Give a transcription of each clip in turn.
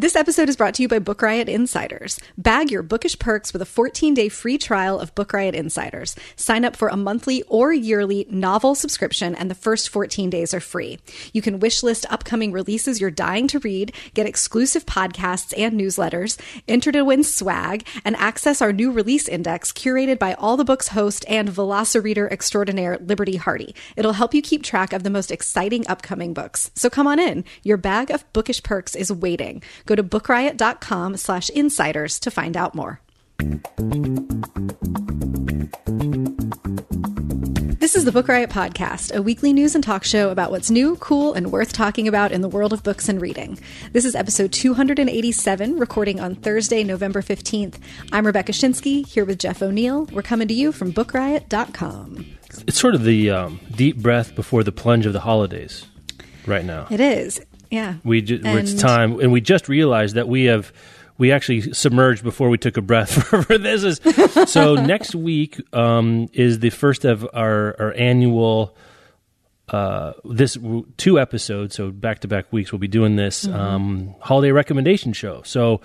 This episode is brought to you by Book Riot Insiders. Bag your bookish perks with a 14-day free trial of Book Riot Insiders. Sign up for a monthly or yearly novel subscription and the first 14 days are free. You can wishlist upcoming releases you're dying to read, get exclusive podcasts and newsletters, enter to win swag, and access our new release index curated by all the book's host and Velocireader extraordinaire Liberty Hardy. It'll help you keep track of the most exciting upcoming books. So come on in. Your bag of bookish perks is waiting. Go to bookriot.com slash insiders to find out more. This is the Book Riot Podcast, a weekly news and talk show about what's new, cool, and worth talking about in the world of books and reading. This is episode 287, recording on Thursday, November 15th. I'm Rebecca Schinsky, here with Jeff O'Neal. We're coming to you from bookriot.com. It's sort of the um, deep breath before the plunge of the holidays right now. It is. Yeah. We ju- it's time, and we just realized that we have we actually submerged before we took a breath for, this. Is so next week um, is the first of our our annual. Uh, this w- two episodes, so back to back weeks, we'll be doing this um, holiday recommendation show. So,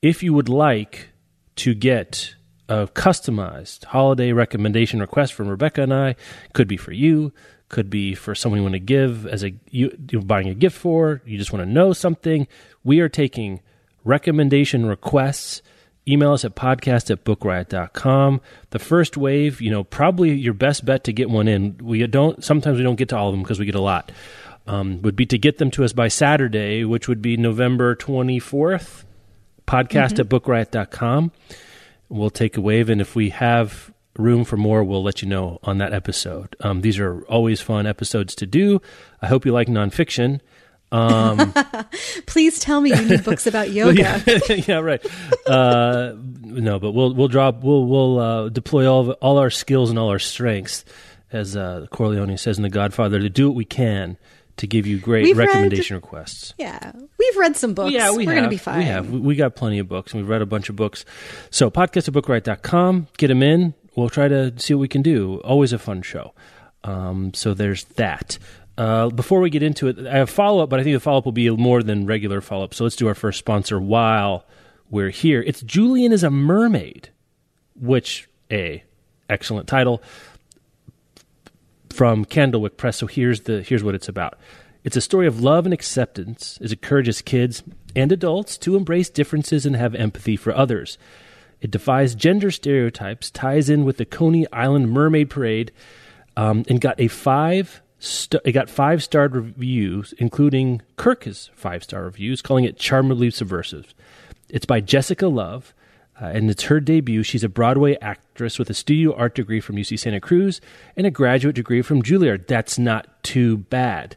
if you would like to get a customized holiday recommendation request from Rebecca and I, could be for you, could be for someone you want to give as a you, you're buying a gift for, you just want to know something. We are taking recommendation requests. Email us at podcast at bookriot.com. The first wave, you know, probably your best bet to get one in. We don't, sometimes we don't get to all of them because we get a lot. Um, would be to get them to us by Saturday, which would be November 24th. Podcast at bookriot.com. We'll take a wave, and if we have room for more, we'll let you know on that episode. Um, these are always fun episodes to do. I hope you like nonfiction. Um, Please tell me you need books about yoga. yeah, yeah, right. Uh, no, but we'll we'll drop we'll we'll uh, deploy all of, all our skills and all our strengths, as uh, Corleone says in The Godfather, to do what we can to give you great We've read- recommendation requests. Yeah. We've read some books. Yeah, we We're going to be fine. We have. We, we got plenty of books, and we've read a bunch of books. So, podcast at. Get them in. We'll try to see what we can do. Always a fun show. Um, so, there's that. Uh, before we get into it, I have follow up, but I think the follow up will be more than regular follow up. So, let's do our first sponsor while we're here. It's Julian is a Mermaid, which, A, excellent title from Candlewick Press. So here's the here's what it's about. It's a story of love and acceptance it encourages kids and adults to embrace differences and have empathy for others. It defies gender stereotypes, ties in with the Coney Island Mermaid Parade, um, and got a five. St- it got five starred reviews, including Kirkus five star reviews, calling it charmingly subversive. It's by Jessica Love, uh, and it's her debut. She's a Broadway actress with a studio art degree from UC Santa Cruz and a graduate degree from Juilliard. That's not too bad.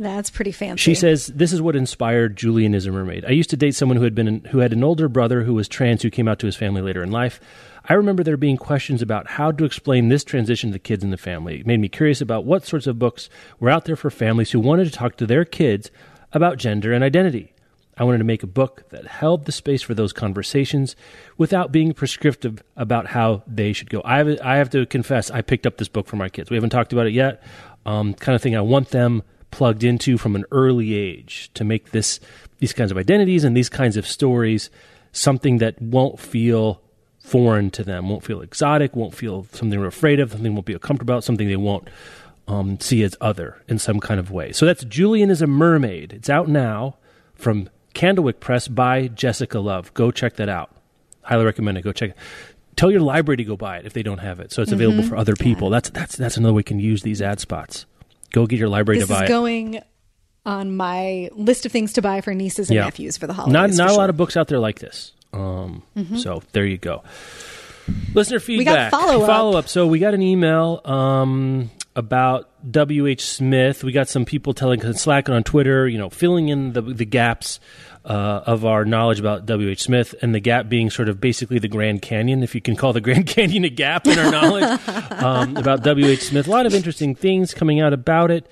That's pretty fancy. She says this is what inspired Julian as a mermaid. I used to date someone who had been who had an older brother who was trans who came out to his family later in life. I remember there being questions about how to explain this transition to the kids in the family. It made me curious about what sorts of books were out there for families who wanted to talk to their kids about gender and identity. I wanted to make a book that held the space for those conversations without being prescriptive about how they should go. I have, I have to confess, I picked up this book for my kids. We haven't talked about it yet. Um, kind of thing I want them plugged into from an early age to make this these kinds of identities and these kinds of stories something that won't feel foreign to them, won't feel exotic, won't feel something they're afraid of, something won't be comfortable about, something they won't um, see as other in some kind of way. So that's Julian is a Mermaid. It's out now from Candlewick Press by Jessica Love. Go check that out. Highly recommend it. Go check it. Tell your library to go buy it if they don't have it, so it's available for other people. That's that's that's another way we can use these ad spots. Go get your library this to buy is going on my list of things to buy for nieces and Yeah. nephews for the holidays. Not not for a lot. Mm-hmm. of books out there like this. Um, So there you go. Listener feedback. We got feedback. follow-up. Follow up. So we got an email um, about W. H. Smith. We got some people telling us slacking on Twitter. You know, filling in the the gaps uh, of our knowledge about W.H. Smith, and the gap being sort of basically the Grand Canyon, if you can call the Grand Canyon a gap in our knowledge um, about W.H. Smith. A lot of interesting things coming out about it.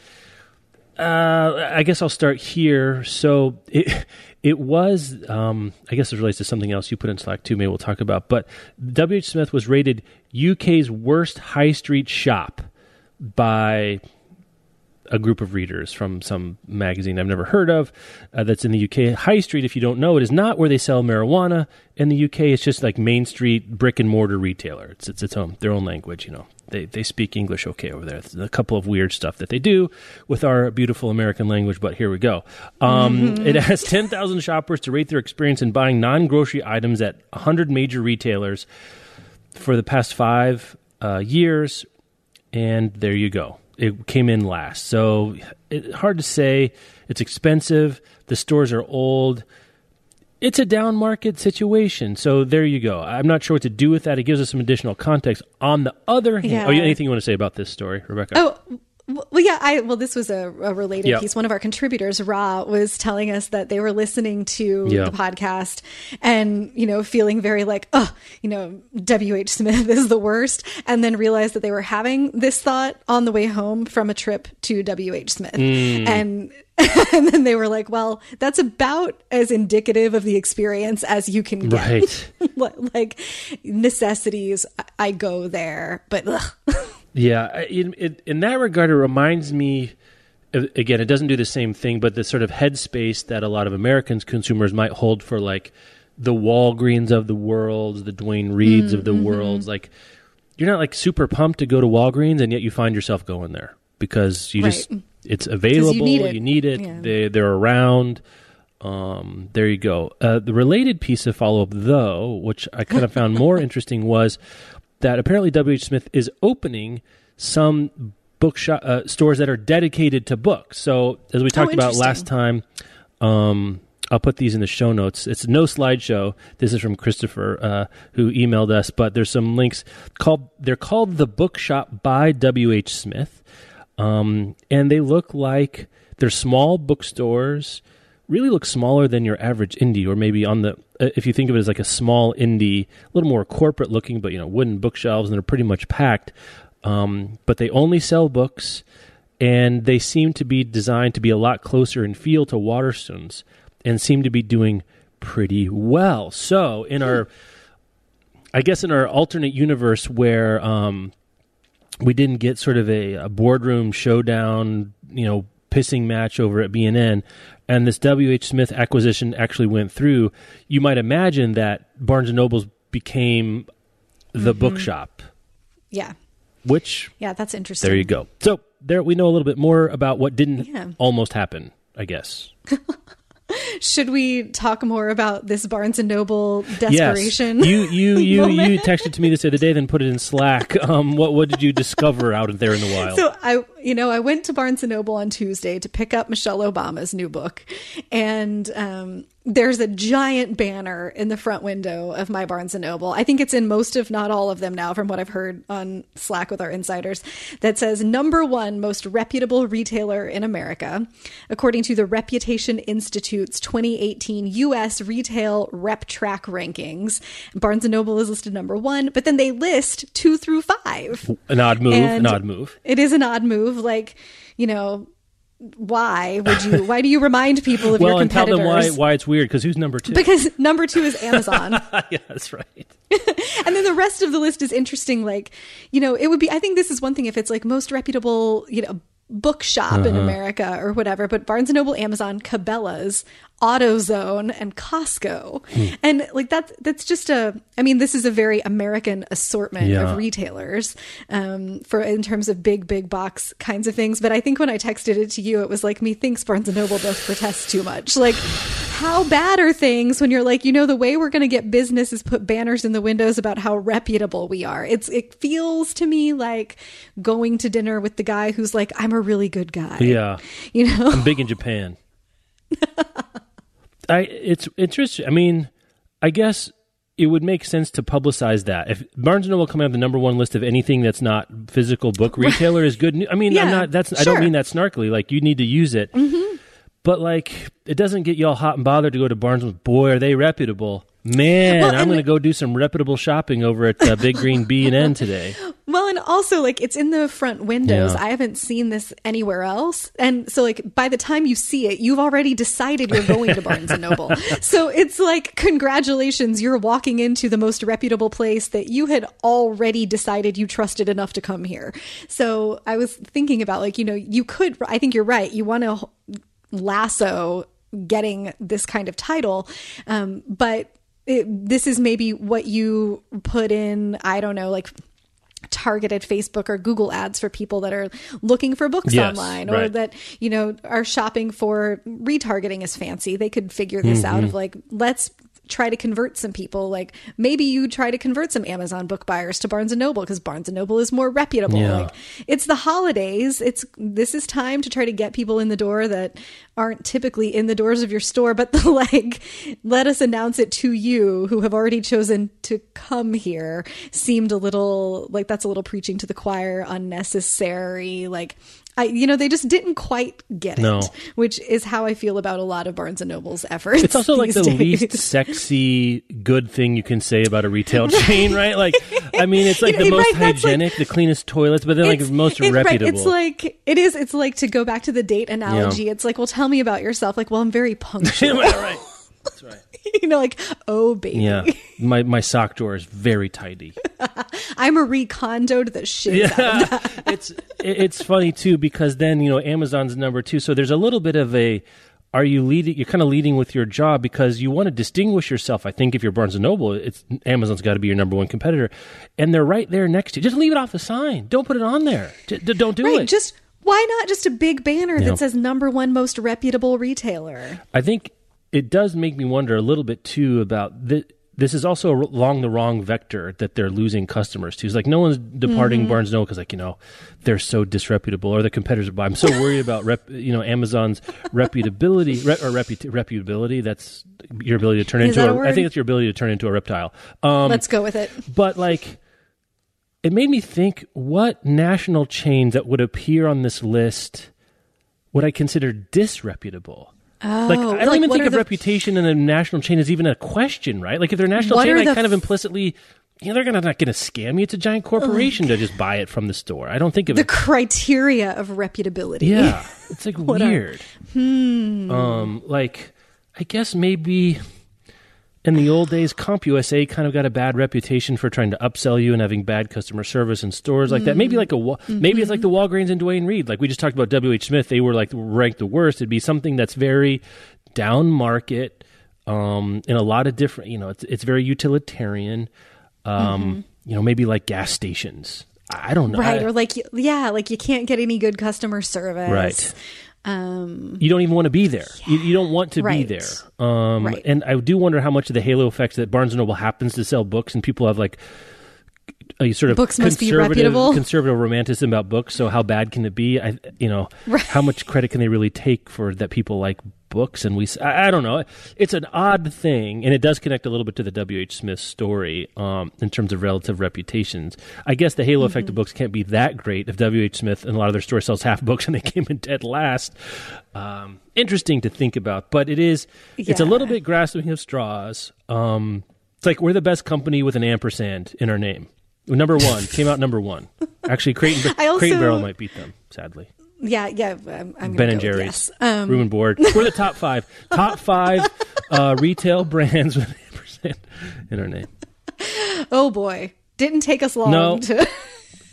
Uh, I guess I'll start here. So it it was, um, I guess it relates to something else you put in Slack too. Maybe we'll talk about. But W. H. Smith was rated UK's worst high street shop by a group of readers from some magazine I've never heard of uh, that's in the UK. High Street, if you don't know it, is not where they sell marijuana in the UK. It's just like Main Street brick and mortar retailer. It's it's its own their own language. You know, they they speak English okay over there. There's a couple of weird stuff that they do with our beautiful American language, but here we go. Um, mm-hmm. It has ten thousand shoppers to rate their experience in buying non grocery items at hundred major retailers for the past five uh, years, and there you go it came in last. So it, hard to say. It's expensive. The stores are old. It's a down market situation. So there you go. I'm not sure what to do with that. It gives us some additional context. On the other hand, yeah. oh, anything you want to say about this story, Rebecca? Oh, well, yeah, I well, this was a, a related yep. piece. One of our contributors, Ra, was telling us that they were listening to yep. the podcast and you know feeling very like, oh, you know, W. H. Smith is the worst, and then realized that they were having this thought on the way home from a trip to W. H. Smith, mm. and and then they were like, well, that's about as indicative of the experience as you can get. Right. like necessities, I go there, but. Yeah, in, it, in that regard, it reminds me. Again, it doesn't do the same thing, but the sort of headspace that a lot of Americans consumers might hold for like the Walgreens of the world, the Duane Reades mm, of the mm-hmm. world. Like, you're not like super pumped to go to Walgreens, and yet you find yourself going there because you right. just it's available. You need it. You need it. Yeah. They they're around. Um, there you go. Uh, the related piece of follow up, though, which I kind of found more interesting, was that apparently W.H. Smith is opening some bookshop uh, stores that are dedicated to books. So as we talked oh, about last time, um, I'll put these in the show notes. It's no slideshow. This is from Christopher, uh, who emailed us, but there's some links called. They're called the Bookshop by W. H. Smith, um, and they look like they're small bookstores really look smaller than your average indie, or maybe on the if you think of it as like a small indie, a little more corporate looking, but you know wooden bookshelves and they're pretty much packed. Um, but they only sell books, and they seem to be designed to be a lot closer in feel to Waterstones, and seem to be doing pretty well. So in our, I guess in our alternate universe where um, we didn't get sort of a, a boardroom showdown, you know, pissing match over at B&N and this W.H. Smith acquisition actually went through, you might imagine that Barnes and Nobles became the mm-hmm. bookshop. Yeah. Which Yeah, that's interesting. There you go. So there we know a little bit more about what didn't yeah. almost happen, I guess. Should we talk more about this Barnes and Noble desperation? Yes. You you you you texted to me this other day, then put it in Slack. Um, what what did you discover out there in the wild? So I you know I went to Barnes and Noble on Tuesday to pick up Michelle Obama's new book, and um, there's a giant banner in the front window of my Barnes and Noble. I think it's in most, if not all of them now, from what I've heard on Slack with our insiders, that says number one most reputable retailer in America, according to the Reputation Institute's 2018 U.S. Retail RepTrak rankings. Barnes and Noble is listed number one, but then they list two through five. An odd move. And an odd move. It is an odd move. Like, you know, why would you why do you remind people of well, your competitors? and tell them why why it's weird because who's number two because number two is amazon yeah that's right and then the rest of the list is interesting like you know it would be i think this is one thing if it's like most reputable you know bookshop uh-huh. in America or whatever, but Barnes and Noble, Amazon, Cabela's, AutoZone, and Costco. Hmm. And like that that's just a I mean, this is a very American assortment yeah. of retailers um, for in terms of big, big box kinds of things. But I think when I texted it to you, it was like methinks Barnes and Noble does protest too much. Like how bad are things when you're like, you know, the way we're gonna get business is put banners in the windows about how reputable we are. It's it feels to me like going to dinner with the guy who's like, I'm a really good guy. Yeah. You know? I'm big in Japan. I it's interesting. I mean, I guess it would make sense to publicize that. If Barnes and Noble coming out the number one list of anything that's not physical book retailer is good. News. I mean, yeah, I'm not. That's sure. I don't mean that snarkily. Like you need to use it. Mm-hmm. but like it doesn't get y'all hot and bothered to go to Barnes. Boy, are they reputable! Man, Well, I'm going to go do some reputable shopping over at uh, Big Green B and N today. Well, and also like it's in the front windows. Yeah. I haven't seen this anywhere else. And so like by the time you see it, you've already decided you're going to Barnes and Noble. So it's like congratulations, you're walking into the most reputable place that you had already decided you trusted enough to come here. So I was thinking about like, you know, you could I think you're right. You want to lasso getting this kind of title. Um, but it, this is maybe what you put in, I don't know, like targeted Facebook or Google ads for people that are looking for books Yes, online or right. that, you know, are shopping for retargeting is fancy. They could figure this out Mm-hmm. of like, let's try to convert some people. Like maybe you try to convert some Amazon book buyers to Barnes and Noble because Barnes and Noble is more reputable. Yeah. Like it's the holidays. It's this is time to try to get people in the door that aren't typically in the doors of your store, but the like let us announce it to you who have already chosen to come here seemed a little like that's a little preaching to the choir, unnecessary. Like I, you know, they just didn't quite get No. it, which is how I feel about a lot of Barnes and Noble's efforts. It's also like the days. least sexy good thing you can say about a retail chain, right? Like, I mean, it's like You know, the most right, that's like- hygienic, the cleanest toilets, but then like most it's right, reputable. It's like it is. It's like to go back to the date analogy. It's like, well, tell me about yourself. Like, well, I'm very punctual. right. That's right. you know, like, oh baby, Yeah, my my sock drawer is very tidy. I'm Marie Kondoed the shit. out of Yeah, it's it's funny too because then you know Amazon's number two, so there's a little bit of a. Are you leading? You're kind of leading with your job because you want to distinguish yourself. I think if you're Barnes and Noble, it's Amazon's got to be your number one competitor, and they're right there next to you. Just leave it off the sign. Don't put it on there. J- d- don't do Right. it. Just why not just a big banner Yeah. that says number one most reputable retailer? I think it does make me wonder a little bit too about th- this is also along the wrong vector that they're losing customers to. It's like no one's departing Mm-hmm. Barnes Noble because like you know they're so disreputable or the competitors. But I'm so worried about rep, you know Amazon's reputability re- or reputa- reputability. That's your ability to turn Is into. that a a- I think it's your ability to turn into a reptile. Um, Let's go with it. but like it made me think what national chains that would appear on this list would I consider disreputable? Like I don't Oh, like, even think of the- reputation in a national chain is even a question, right? Like if they're a national What chain, I the kind of implicitly you know, they're gonna not gonna scam you. It's a giant corporation to just buy it from the store. I don't think of The it. criteria of reputability. Yeah, it's like What are- weird. Um, like I guess maybe in the old days, CompUSA kind of got a bad reputation for trying to upsell you and having bad customer service in stores like that. Maybe like a Wa- maybe it's like the Walgreens and Duane Reade. Like we just talked about W. H. Smith, they were like ranked the worst. It'd be something that's very down market. Um, in a lot of different, you know, it's it's very utilitarian. Um, you know, maybe like gas stations. I I don't know. Right. I- Or like, yeah, like you can't get any good customer service. Right. Um, you don't even want to be there. You, you don't want to Right. be there. Um, Right. And I do wonder how much of the halo effect that Barnes and Noble happens to sell books, and people have like a sort of Books must be conservative, reputable. conservative romanticism about books. So how bad can it be? I, you know, how much credit can they really take for that people like books? And we—I don't know. It's an odd thing, and it does connect a little bit to the W. H. Smith story um, in terms of relative reputations. I guess the halo effect of Mm-hmm. books can't be that great if W. H. Smith and a lot of their stores sells half books and they came in dead last. Um, interesting to think about, but it is. It's a little bit grasping of straws. Um, it's like we're the best company with an ampersand in our name. Number one came out number one. Actually, Crate and, I also- Crate and Barrel might beat them. Sadly, yeah, yeah. I'm, I'm Ben and Jerry's, yes. Um, Room and Board. We're the top five. Top five uh, retail brands with an ampersand in our name. oh boy, didn't take us long No. to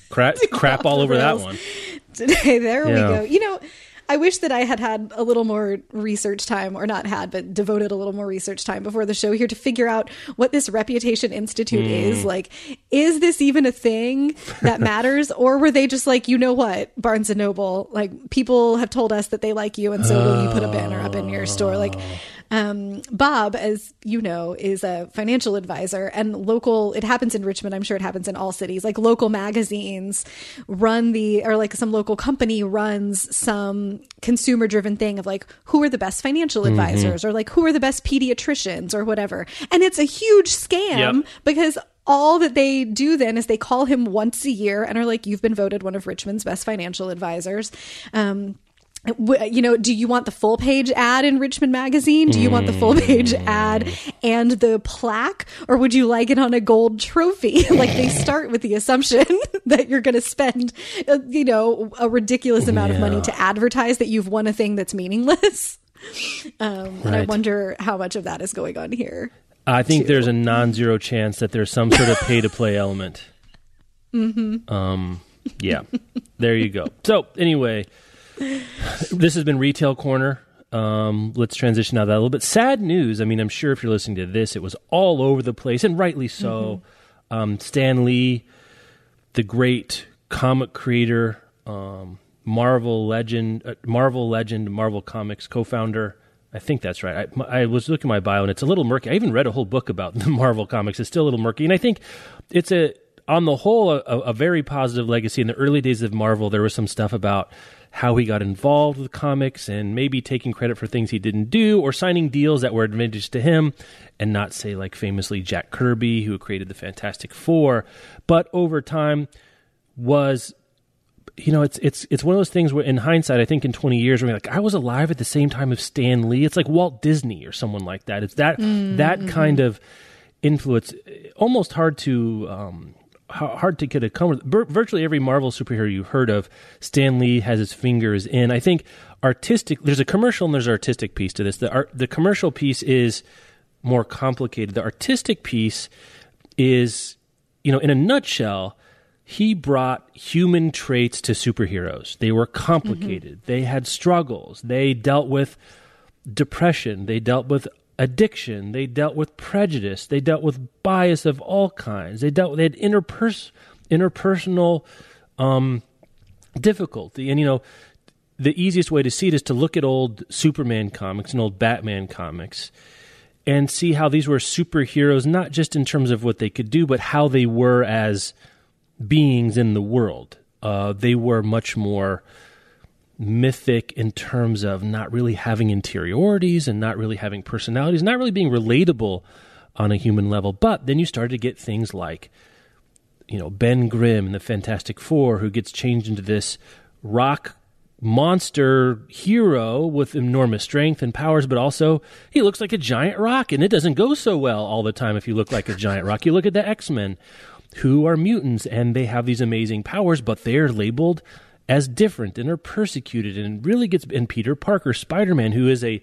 Crap, crap all over that one. today. There we go. You know, I wish that I had had a little more research time, or not had, but devoted a little more research time before the show here to figure out what this Reputation Institute is. Hmm. Like, is this even a thing that matters, or were they just like, you know what, Barnes and Noble, like people have told us that they like you, and so will you put a banner up in your store? Like, um, Bob, as you know, is a financial advisor and local, it happens in Richmond. I'm sure it happens in all cities. Like local magazines run the, or like some local company runs some consumer driven thing of like, who are the best financial advisors or like, who are the best pediatricians or whatever. And it's a huge scam Yep. because all that they do then is they call him once a year and are like, you've been voted one of Richmond's best financial advisors. Um, you know, do you want the full page ad in Richmond Magazine? Do you want the full page ad and the plaque, or would you like it on a gold trophy? like they start with the assumption that you're going to spend, uh, you know, a ridiculous amount yeah. of money to advertise that you've won a thing that's meaningless. Um, right. And I wonder how much of that is going on here. I think too. there's a non-zero chance that there's some sort of pay-to-play element. Mm-hmm. Um, yeah, there you go. So anyway this has been Retail Corner. Um, let's transition out of that a little bit. Sad news. I mean, I'm sure if you're listening to this, it was all over the place, and rightly so. Mm-hmm. Um, Stan Lee, the great comic creator, um, Marvel legend, uh, Marvel legend, Marvel Comics co-founder. I think that's right. I, I, was looking at my bio, and it's a little murky. I even read a whole book about the Marvel comics. It's still a little murky, and I think it's a, on the whole, a, a very positive legacy. In the early days of Marvel, there was some stuff about how he got involved with comics and maybe taking credit for things he didn't do or signing deals that were advantageous to him and not say like famously Jack Kirby who created the Fantastic 4 but over time was you know it's it's it's one of those things where in hindsight I think in 20 years we're like I was alive at the same time as Stan Lee. It's like Walt Disney or someone like that. It's that mm-hmm. that kind of influence. Almost hard to um, hard to get a come. Virtually every Marvel superhero you've heard of, Stan Lee has his fingers in. I think artistic. There's a commercial and there's an artistic piece to this. The art, the commercial piece is more complicated. The artistic piece is, you know, in a nutshell, he brought human traits to superheroes. They were complicated. Mm-hmm. They had struggles. They dealt with depression. They dealt with addiction. They dealt with prejudice. They dealt with bias of all kinds. They dealt. They had interpers- interpersonal um, difficulty. And you know, the easiest way to see it is to look at old Superman comics and old Batman comics and see how these were superheroes, not just in terms of what they could do, but how they were as beings in the world. Uh, they were much more mythic in terms of not really having interiorities and not really having personalities, not really being relatable on a human level. But then you started to get things like, you know, Ben Grimm and the Fantastic Four, who gets changed into this rock monster hero with enormous strength and powers, but also he looks like a giant rock, and it doesn't go so well all the time if you look like a giant rock. You look at the X Men, who are mutants, and they have these amazing powers, but they're labeled as different and are persecuted and really gets and Peter Parker, Spider-Man, who is a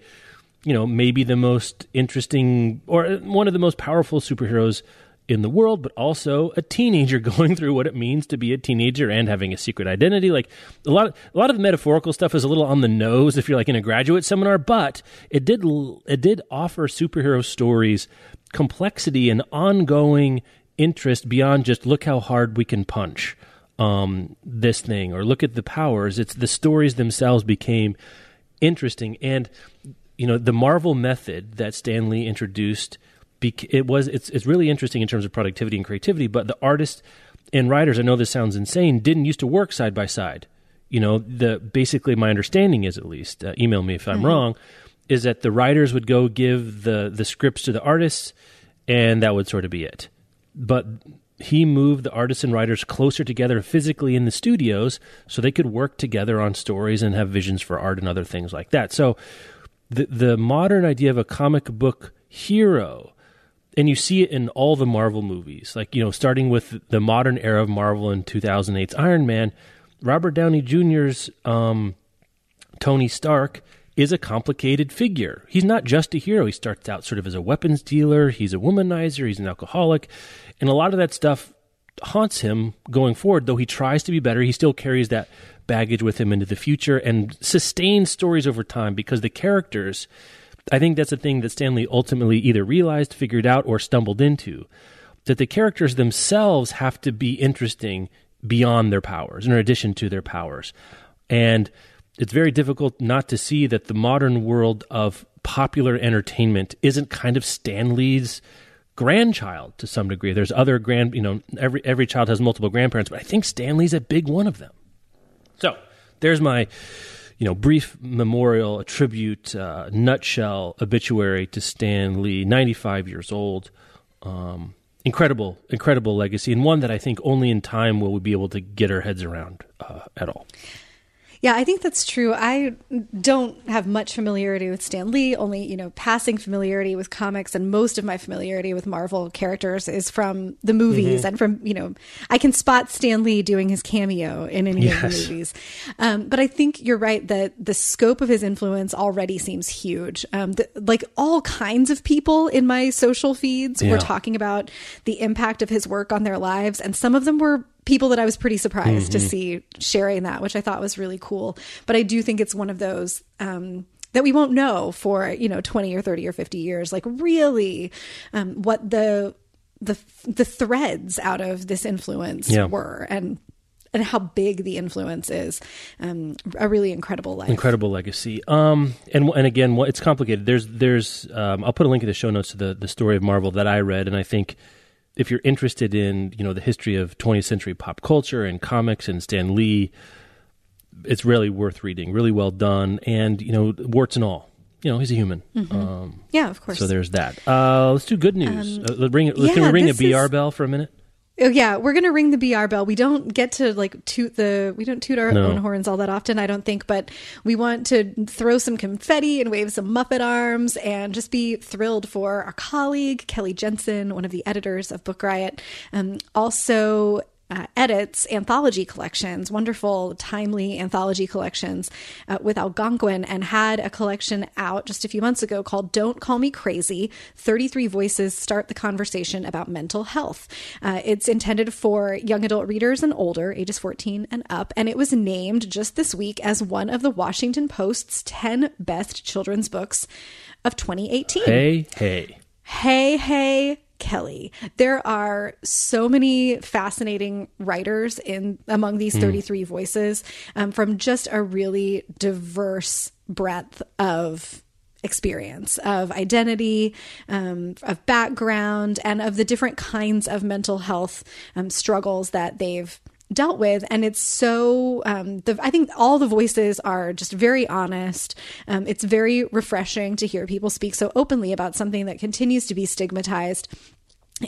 you know, maybe the most interesting or one of the most powerful superheroes in the world, but also a teenager going through what it means to be a teenager and having a secret identity. Like a lot, of, a lot of the metaphorical stuff is a little on the nose if you're like in a graduate seminar, but it did it did offer superhero stories complexity and ongoing interest beyond just look how hard we can punch um, this thing or look at the powers. It's the stories themselves became interesting, and you know the Marvel method that Stan Lee introduced. It was it's it's really interesting in terms of productivity and creativity, but the artists and writers, I know this sounds insane, didn't used to work side by side. You know, the basically my understanding is at least uh, email me if I'm mm-hmm. wrong, is that the writers would go give the the scripts to the artists, and that would sort of be it. But he moved the artists and writers closer together physically in the studios so they could work together on stories and have visions for art and other things like that. So the the modern idea of a comic book hero and you see it in all the Marvel movies. Like, you know, starting with the modern era of Marvel in 2008's Iron Man, Robert Downey Jr.'s um, Tony Stark is a complicated figure. He's not just a hero. He starts out sort of as a weapons dealer, he's a womanizer, he's an alcoholic, and a lot of that stuff haunts him going forward. Though he tries to be better, he still carries that baggage with him into the future and sustains stories over time because the characters. I think that's a thing that Stan Lee ultimately either realized, figured out, or stumbled into. That the characters themselves have to be interesting beyond their powers, in addition to their powers. And it's very difficult not to see that the modern world of popular entertainment isn't kind of Stan Lee's grandchild to some degree. There's other grand, you know, every every child has multiple grandparents, but I think Stan Lee's a big one of them. So there's my, you know, brief memorial, a tribute, uh, nutshell obituary to Stan Lee, 95 years old. Um, incredible, incredible legacy, and one that I think only in time will we be able to get our heads around uh, at all. Yeah, I think that's true. I don't have much familiarity with Stan Lee, only, you know, passing familiarity with comics and most of my familiarity with Marvel characters is from the movies mm-hmm. and from, you know, I can spot Stan Lee doing his cameo in any yes. of the movies. Um, but I think you're right that the scope of his influence already seems huge. Um, the, like all kinds of people in my social feeds yeah. were talking about the impact of his work on their lives and some of them were people that I was pretty surprised mm-hmm. to see sharing that, which I thought was really cool. But I do think it's one of those um, that we won't know for you know twenty or thirty or fifty years, like really um, what the the the threads out of this influence yeah. were and and how big the influence is. Um, a really incredible life, incredible legacy. Um, and and again, it's complicated. There's there's um, I'll put a link in the show notes to the the story of Marvel that I read, and I think if you're interested in you know the history of 20th century pop culture and comics and Stan Lee, it's really worth reading. Really well done, and you know warts and all. You know he's a human. Mm-hmm. Um, yeah, of course. So there's that. Uh, let's do good news. Um, uh, let's ring, yeah, can we ring a BR is... bell for a minute? Oh yeah, we're gonna ring the BR bell. We don't get to like toot the we don't toot our no. own horns all that often, I don't think, but we want to throw some confetti and wave some Muppet arms and just be thrilled for our colleague Kelly Jensen, one of the editors of Book Riot. Um, also uh, edits anthology collections, wonderful, timely anthology collections uh, with Algonquin, and had a collection out just a few months ago called Don't Call Me Crazy 33 Voices Start the Conversation About Mental Health. Uh, it's intended for young adult readers and older, ages 14 and up, and it was named just this week as one of the Washington Post's 10 best children's books of 2018. Hey, hey. Hey, hey, Kelly. There are so many fascinating writers in among these hmm. 33 mm. voices um, from just a really diverse breadth of experience of identity, um, of background, and of the different kinds of mental health um, struggles that they've dealt with and it's so um, the, i think all the voices are just very honest. Um, it's very refreshing to hear people speak so openly about something that continues to be stigmatized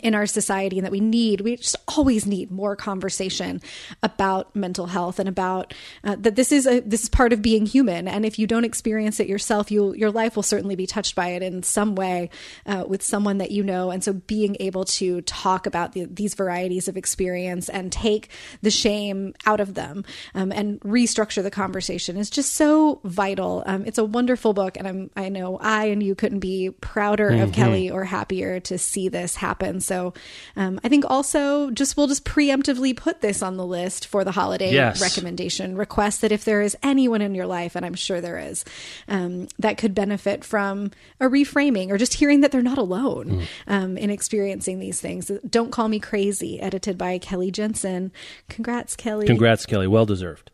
in our society and that we need we just always need more conversation about mental health and about uh, that this is a this is part of being human. And if you don't experience it yourself you your life will certainly be touched by it in some way uh, with someone that you know. And so being able to talk about the, these varieties of experience and take the shame out of them um, and restructure the conversation is just so vital. Um, it's a wonderful book and I'm I know I and you couldn't be prouder mm-hmm. of Kelly or happier to see this happen so um, I think also just we'll just preemptively put this on the list for the holiday yes. recommendation request that if there is anyone in your life, and I'm sure there is, um, that could benefit from a reframing or just hearing that they're not alone mm. um, in experiencing these things. Don't Call Me Crazy, edited by Kelly Jensen. Congrats, Kelly. Congrats, Kelly. Well deserved.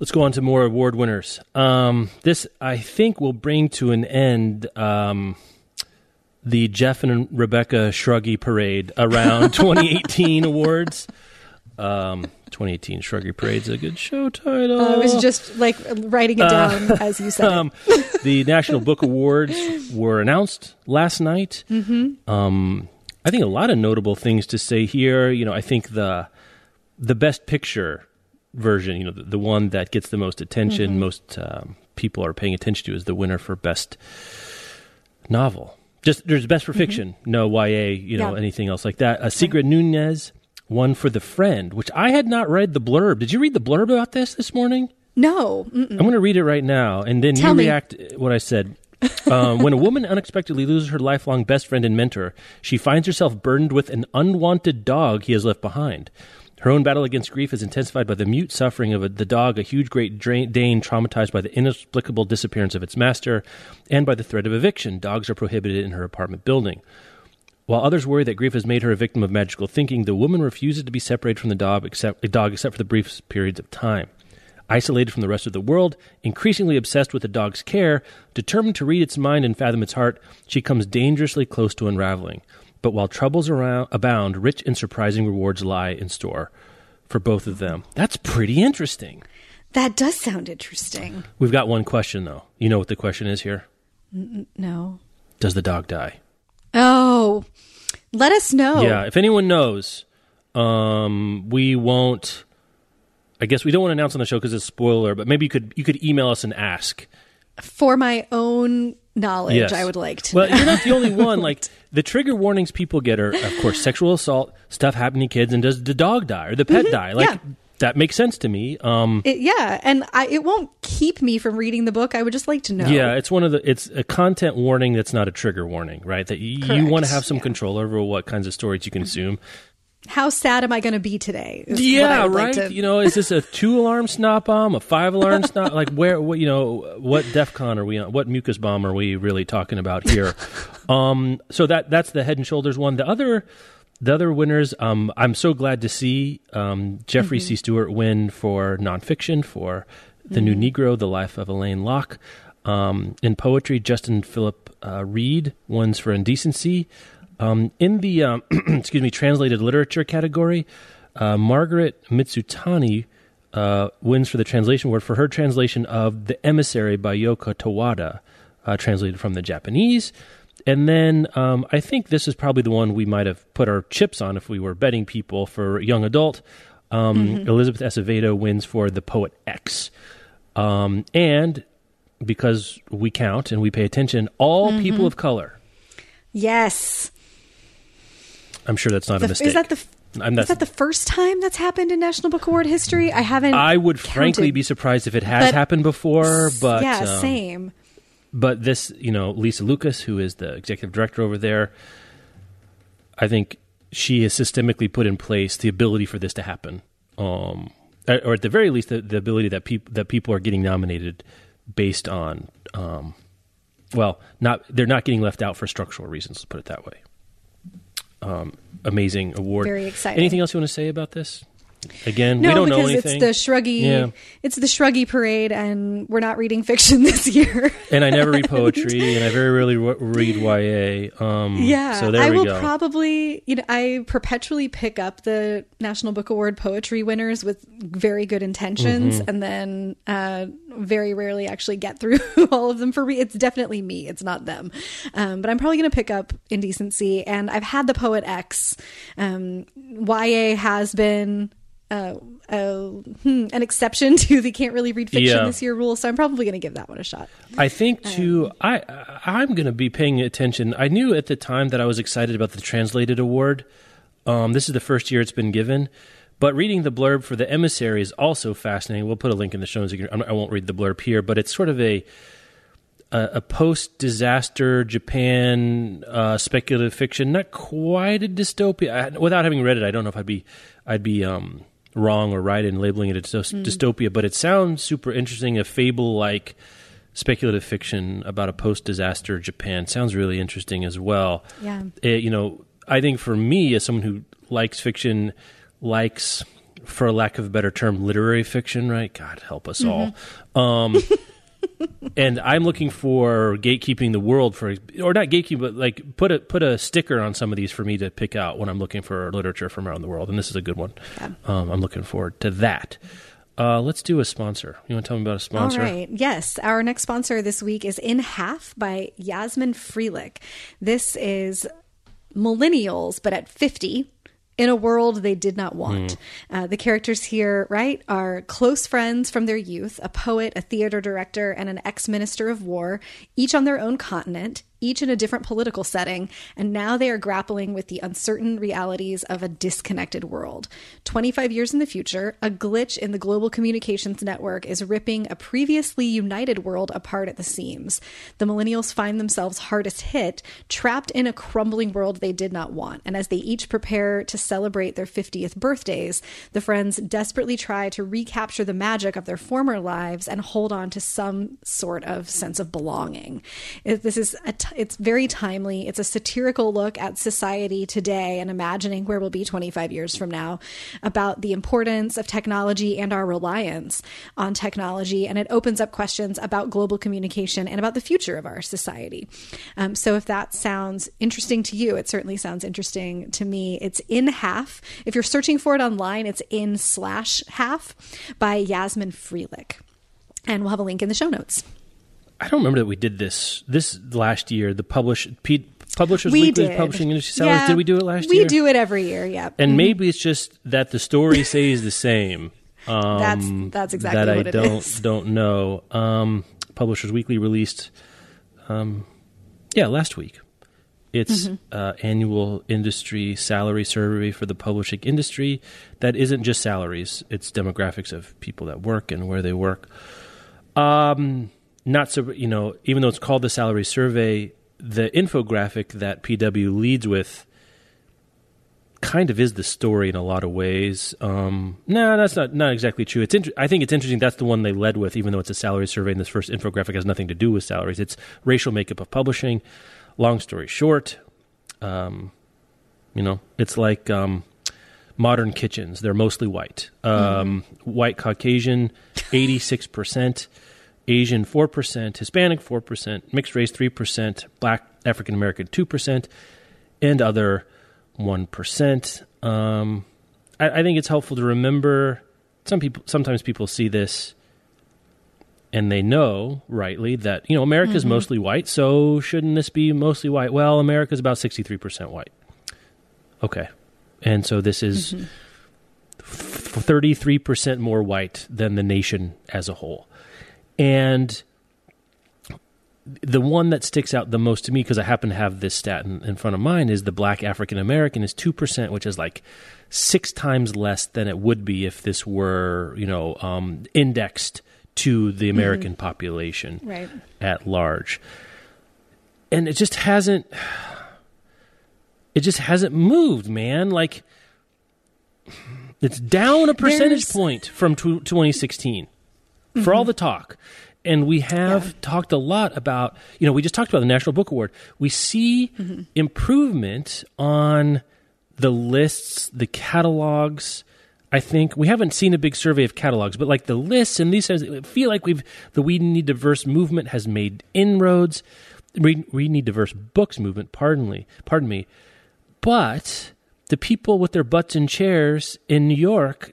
Let's go on to more award winners. Um, this, I think, will bring to an end um, the Jeff and Rebecca Shruggy Parade around 2018 awards. Um, 2018 Shruggy Parade's a good show title. Uh, I was just like writing it down uh, as you said. Um, the National Book Awards were announced last night. Mm-hmm. Um, I think a lot of notable things to say here. You know, I think the the Best Picture version, you know, the, the one that gets the most attention, mm-hmm. most um, people are paying attention to, is the winner for Best Novel. Just there's best for mm-hmm. fiction, no YA, you know, yeah. anything else like that. A Sigrid Nunez, won for the friend, which I had not read the blurb. Did you read the blurb about this this morning? No. Mm-mm. I'm going to read it right now, and then Tell you me. react what I said. um, when a woman unexpectedly loses her lifelong best friend and mentor, she finds herself burdened with an unwanted dog he has left behind. Her own battle against grief is intensified by the mute suffering of a, the dog, a huge Great Dane traumatized by the inexplicable disappearance of its master, and by the threat of eviction. Dogs are prohibited in her apartment building. While others worry that grief has made her a victim of magical thinking, the woman refuses to be separated from the dog except, dog except for the brief periods of time. Isolated from the rest of the world, increasingly obsessed with the dog's care, determined to read its mind and fathom its heart, she comes dangerously close to unraveling. But while troubles around, abound, rich and surprising rewards lie in store for both of them. That's pretty interesting. That does sound interesting. We've got one question, though. You know what the question is here? N- no. Does the dog die? Oh, let us know. Yeah, if anyone knows, um, we won't. I guess we don't want to announce on the show because it's a spoiler, but maybe you could you could email us and ask. For my own knowledge, Yes. I would like to. Well, know. you're not the only one. Like the trigger warnings people get are, of course, sexual assault, stuff happening to kids, and does the dog die or the pet die? Like Mm-hmm. yeah. that makes sense to me. Um, It- yeah, and I, it won't keep me from reading the book. I would just like to know. Yeah, it's one of the. It's a content warning that's not a trigger warning, right? That you, you want to have some yeah. control over what kinds of stories you can assume. How sad am I going to be today? is what I Yeah, would like right. to- You know, is this a two alarm snot bomb, a five alarm snot? Like where? What you know? What DefCon are we on? What mucus bomb are we really talking about here? um, so that that's the Head and Shoulders one. The other. The other winners, um, I'm so glad to see um, Jeffrey C. Stewart win for nonfiction for The New Negro, The Life of Alain Locke. Um, in poetry, Justin Phillip uh, Reed wins for Indecency. Um, in the um, excuse me translated literature category, uh, Margaret Mitsutani uh, wins for the translation award for her translation of The Emissary by Yoko Tawada, uh, translated from the Japanese. And then um, I think this is probably the one we might have put our chips on if we were betting people for young adult. Um, Elizabeth Acevedo wins for The Poet X. Um, and because we count and we pay attention, all people of color. Yes. I'm sure that's not The- a mistake. is that the I'm is that the first time that's happened in National Book Award history? I haven't. I would frankly be surprised if it has But- happened before, but yeah, um, same. but this, you know, Lisa Lucas, who is the executive director over there, I think she has systemically put in place the ability for this to happen, um, or at the very least, the, the ability that people that people are getting nominated based on, um, well, not they're not getting left out for structural reasons. Let's put it that way. Um, amazing award. Very exciting. Anything else you want to say about this? Again, No, we don't know because anything. it's the shruggy. Yeah. It's the shruggy parade, and we're not reading fiction this year. and I never read poetry, and I very rarely read YA. Um, Yeah, so there I we will go. probably, you know, I perpetually pick up the National Book Award poetry winners with very good intentions, Mm-hmm. and then uh, very rarely actually get through all of them. For me, it's definitely me; it's not them. Um, but I'm probably going to pick up Indecency, and I've had the Poet X. Um, YA has been. Uh, uh, hmm, an exception to the can't really read fiction Yeah. this year rule, so I'm probably going to give that one a shot. I think Um, too. I I'm going to be paying attention. I knew at the time that I was excited about the translated award. Um, this is the first year it's been given, but reading the blurb for the emissary is also fascinating. We'll put a link in the show notes. I won't read the blurb here, but it's sort of a a, a post disaster Japan uh, speculative fiction, not quite a dystopia. I, without having read it, I don't know if I'd be I'd be um, wrong or right in labeling it a dys- dystopia, but it sounds super interesting. A fable like speculative fiction about a post disaster Japan sounds really interesting as well. Yeah. It- you know, I think for me as someone who likes fiction, likes for lack of a better term, literary fiction, right? God help us all. Um, and I'm looking for gatekeeping the world for, or not gatekeeping, but like put a put a sticker on some of these for me to pick out when I'm looking for literature from around the world, and this is a good one. Um, I'm looking forward to that. Uh, let's do a sponsor. You want to tell me about a sponsor? All right. Yes. Our next sponsor this week is In Half by Yasmin Freelick. This is millennials, but at 50 in a world they did not want. Uh, the characters here, right, are close friends from their youth a poet, a theater director, and an ex minister of war, each on their own continent. Each in a different political setting, and now they are grappling with the uncertain realities of a disconnected world. 25 years in the future, a glitch in the global communications network is ripping a previously united world apart at the seams. The millennials find themselves hardest hit, trapped in a crumbling world they did not want. And as they each prepare to celebrate their 50th birthdays, the friends desperately try to recapture the magic of their former lives and hold on to some sort of sense of belonging. This is a it's very timely. It's a satirical look at society today and imagining where we'll be 25 years from now about the importance of technology and our reliance on technology. And it opens up questions about global communication and about the future of our society. Um, so if that sounds interesting to you, it certainly sounds interesting to me. It's in half. If you're searching for it online, it's in slash half by Yasmin Freelick. And we'll have a link in the show notes. I don't remember that we did this this last year. The publish Pete, Publishers We Weekly did. Publishing Industry Sellers. Yeah, Did we do it last we year? We do it every year, yeah. And maybe it's just that the story stays the same. Um, That's that's exactly that what I don't is. don't know. Um, Publishers Weekly released, um, yeah, last week. Its Mm-hmm. uh, annual industry salary survey for the publishing industry. That isn't just salaries; it's demographics of people that work and where they work. Um, not so you know, even though it's called the salary survey, the infographic that PW leads with kind of is the story in a lot of ways. Um, no, that's not not exactly true. It's inter- I think it's interesting. That's the one they led with, even though it's a salary survey. And this first infographic has nothing to do with salaries. It's racial makeup of publishing. Long story short, um, you know, it's like um, modern kitchens. They're mostly white. Um, White Caucasian, eighty six percent. Asian four percent, Hispanic four percent, mixed race three percent, Black African American two percent, and other one percent. Um, I, I think it's helpful to remember. Some people, sometimes people see this, and they know rightly that you know America's mostly white, so shouldn't this be mostly white? Well, America's about sixty three percent white. Okay, and so this is thirty three percent more white than the nation as a whole, and the one that sticks out the most to me because I happen to have this stat in, in front of mine is the black African American is two percent, which is like six times less than it would be if this were you know um, indexed to the American population Right. at large, and it just hasn't. It just hasn't moved, man. Like it's down a percentage There's- point from tw 2016 for all mm-hmm. the talk. And we have Yeah. talked a lot about, you know, we just talked about the National Book Award. We see mm-hmm. improvement on the lists, the catalogs. I think we haven't seen a big survey of catalogs, but like the lists and these, I feel like we've the We Need Diverse movement has made inroads. We, we Need Diverse Books movement, pardon me, pardon me, but the people with their butts in chairs in New York,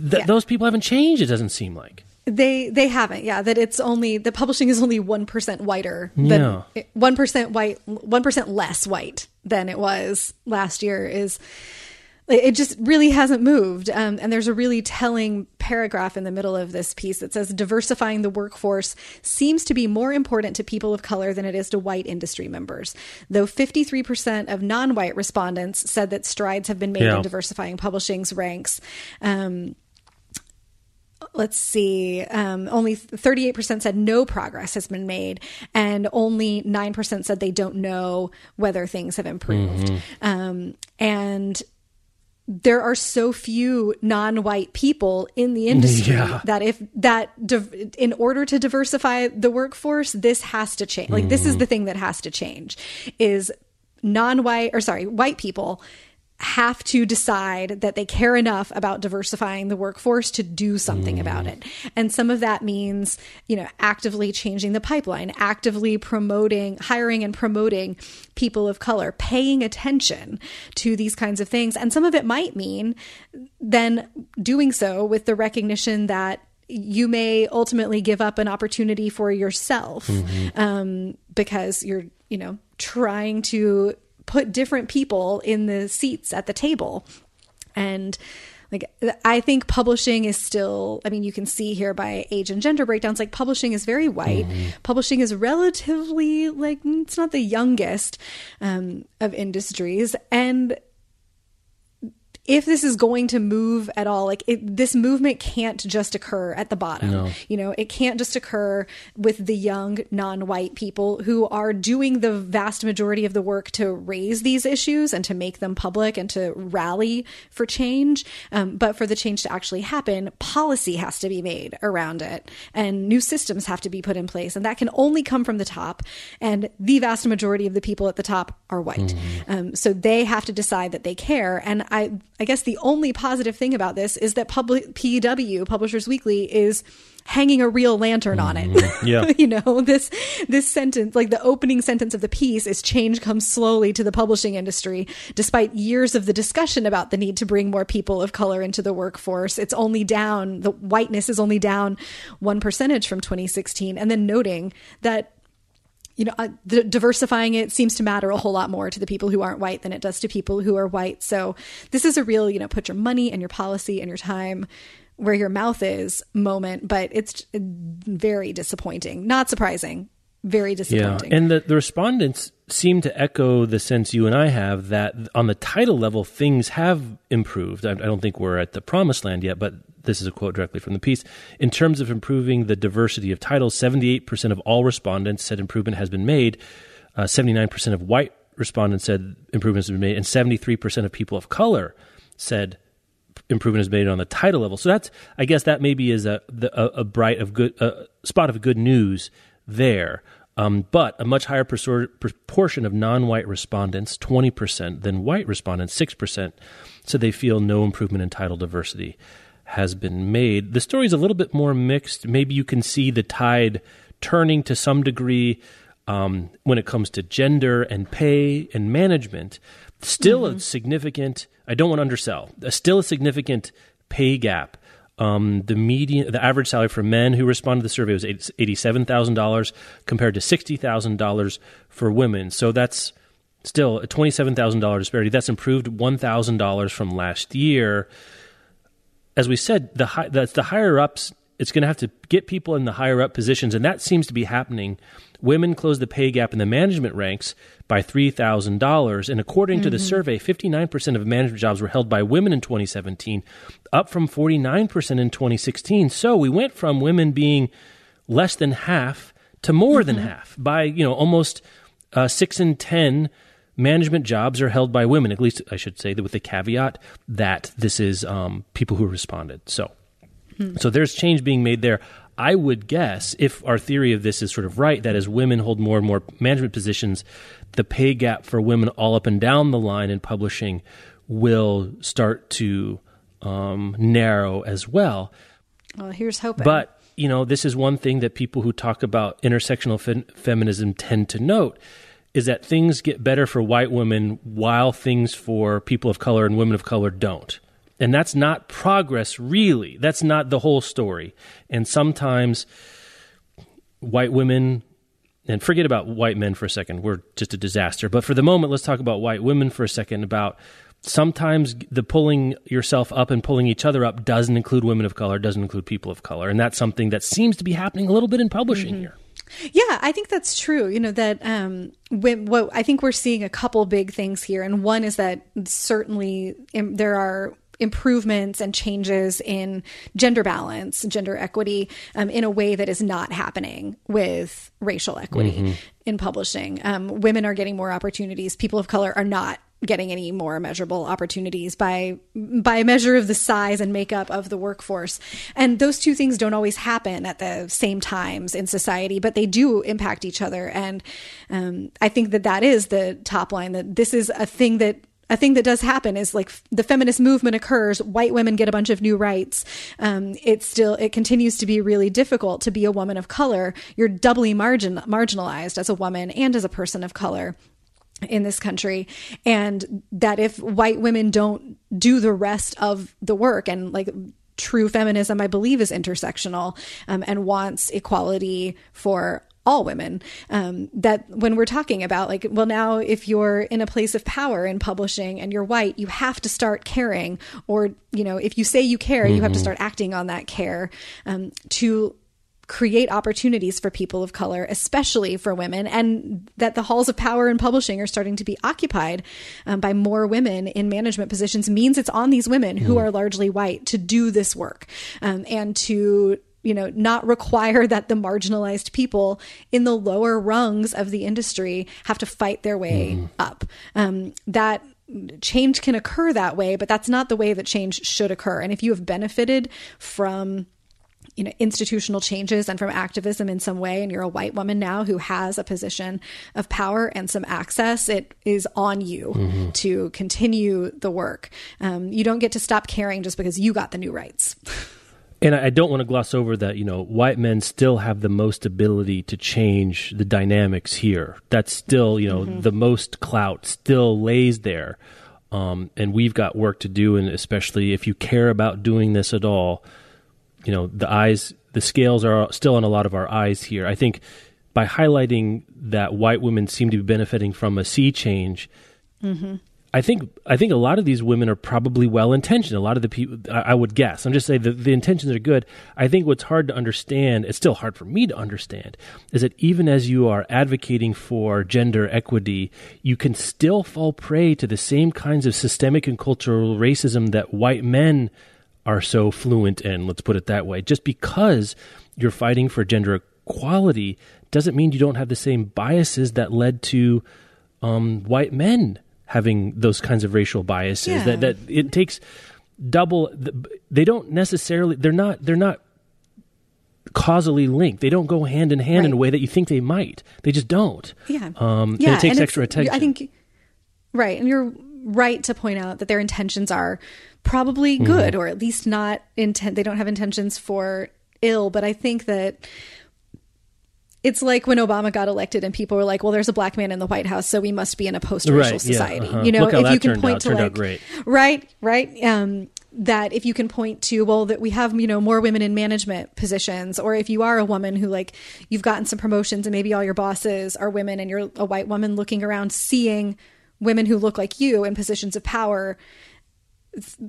th- Yeah. those people haven't changed. It doesn't seem like. They they haven't. Yeah, that it's only the publishing is only one percent whiter than one percent white, one percent less white than it was last year. Is it just really hasn't moved. Um, and there's a really telling paragraph in the middle of this piece that says diversifying the workforce seems to be more important to people of color than it is to white industry members. Though 53% of non white respondents said that strides have been made Yeah. in diversifying publishing's ranks. Um, let's see, um, only 38% said no progress has been made, and only 9% said they don't know whether things have improved. Um, and there are so few non-white people in the industry Yeah. that if that div- in order to diversify the workforce this has to change like this is the thing that has to change is non-white or sorry white people have to decide that they care enough about diversifying the workforce to do something about it. And some of that means, you know, actively changing the pipeline, actively promoting, hiring and promoting people of color, paying attention to these kinds of things. And some of it might mean then doing so with the recognition that you may ultimately give up an opportunity for yourself um, because you're, you know, trying to put different people in the seats at the table. And like I think publishing is still I mean you can see here by age and gender breakdowns like publishing is very white. Publishing is relatively like it's not the youngest um, of industries and if this is going to move at all, like it, this movement can't just occur at the bottom. You know, it can't just occur with the young non-white people who are doing the vast majority of the work to raise these issues and to make them public and to rally for change. Um, but for the change to actually happen, policy has to be made around it, and new systems have to be put in place, and that can only come from the top. And the vast majority of the people at the top are white, um, so they have to decide that they care. And I I guess the only positive thing about this is that public PW Publishers Weekly is hanging a real lantern on it. Mm-hmm. Yeah. you know, this this sentence, like the opening sentence of the piece is change comes slowly to the publishing industry despite years of the discussion about the need to bring more people of color into the workforce. It's only down the whiteness is only down 1 percentage from 2016 and then noting that you know, uh, the, diversifying it seems to matter a whole lot more to the people who aren't white than it does to people who are white. So this is a real, you know, put your money and your policy and your time where your mouth is moment, but it's very disappointing. Not surprising, very disappointing. Yeah. And the, the respondents seem to echo the sense you and I have that on the title level, things have improved. I, I don't think we're at the promised land yet, but this is a quote directly from the piece. In terms of improving the diversity of titles, 78% of all respondents said improvement has been made. Uh, 79% of white respondents said improvements have been made, and 73% of people of color said improvement is made on the title level. So that's, I guess, that maybe is a a, a bright of good a spot of good news there. Um, but a much higher proportion of non-white respondents, 20%, than white respondents, 6%, said they feel no improvement in title diversity has been made. The story is a little bit more mixed. Maybe you can see the tide turning to some degree um, when it comes to gender and pay and management. Still mm-hmm. a significant, I don't want to undersell, still a significant pay gap um, the median, the average salary for men who responded to the survey was eighty-seven thousand dollars, compared to sixty thousand dollars for women. So that's still a twenty-seven thousand dollar disparity. That's improved one thousand dollars from last year. As we said, the high, that's the higher ups. It's going to have to get people in the higher up positions, and that seems to be happening women close the pay gap in the management ranks by $3,000. And according mm-hmm. to the mm-hmm. survey, 59% of management jobs were held by women in 2017, up from 49% in 2016. So we went from women being less than half to more mm-hmm. than half by, you know, almost uh, six in 10 management jobs are held by women, at least I should say that with the caveat that this is um, people who responded. So, hmm. so there's change being made there. I would guess, if our theory of this is sort of right, that as women hold more and more management positions, the pay gap for women all up and down the line in publishing will start to um, narrow as well. Well, here's hoping. But you know, this is one thing that people who talk about intersectional fe- feminism tend to note is that things get better for white women while things for people of color and women of color don't. And that's not progress, really. That's not the whole story. And sometimes white women, and forget about white men for a second, we're just a disaster. But for the moment, let's talk about white women for a second about sometimes the pulling yourself up and pulling each other up doesn't include women of color, doesn't include people of color. And that's something that seems to be happening a little bit in publishing mm-hmm. here. Yeah, I think that's true. You know that um, when, what I think we're seeing a couple big things here, and one is that certainly um, there are improvements and changes in gender balance, gender equity, um, in a way that is not happening with racial equity mm-hmm. in publishing. Um, women are getting more opportunities. People of color are not getting any more measurable opportunities by by a measure of the size and makeup of the workforce. And those two things don't always happen at the same times in society but they do impact each other. And um, i think that that is the top line that this is a thing that a thing that does happen is like the feminist movement occurs white women get a bunch of new rights. Um, it's still it continues to be really difficult to be a woman of color. You're doubly margin marginalized as a woman and as a person of color in this country and that if white women don't do the rest of the work and like true feminism i believe is intersectional um, and wants equality for all women um, that when we're talking about like well now if you're in a place of power in publishing and you're white you have to start caring or you know if you say you care mm-hmm. you have to mm-hmm. start acting on that care um, to create opportunities for people of color, especially for women, and that the halls of power in publishing are starting to be occupied um, by more women in management positions means it's on these women who mm-hmm. are largely white to do this work um, and to you know, not require that the marginalized people in the lower rungs of the industry have to fight their way mm. up. Um, that change can occur that way, but that's not the way that change should occur. And if you have benefited from you know institutional changes and from activism in some way and you're a white woman now who has a position of power and some access it is on you mm-hmm. to continue the work um, you don't get to stop caring just because you got the new rights and I don't want to gloss over that, you know, white men still have the most ability to change the dynamics here. That's still, you know, mm-hmm. the most clout still lays there. Um, and we've got work to do. And especially if you care about doing this at all, you know the eyes the scales are still on a lot of our eyes here i think by highlighting that white women seem to be benefiting from a sea change mm-hmm. I think I think a lot of these women are probably well intentioned. A lot of the people, I, would guess. I'm just saying the, the intentions are good. I think what's hard to understand, it's still hard for me to understand, is that even as you are advocating for gender equity, you can still fall prey to the same kinds of systemic and cultural racism that white men are so fluent in. Let's put it that way. Just because you're fighting for gender equality doesn't mean you don't have the same biases that led to um, white men having those kinds of racial biases Yeah. that that it takes double they don't necessarily they're not they're not causally linked they don't go hand in hand in a way that you think they might they just don't Yeah. um yeah, and it takes and extra attention I think right, and you're right to point out that their intentions are probably Mm-hmm. good, or at least not intent. They don't have intentions for ill, but I think that it's like when Obama got elected and people were like, "Well, there's a black man in the White House, so we must be in a post-racial Right, yeah, society." uh-huh. You know, if you can point out. to like, right, right, um, that if you can point to, well, that we have you know more women in management positions, or if you are a woman who like you've gotten some promotions and maybe all your bosses are women and you're a white woman looking around seeing women who look like you in positions of power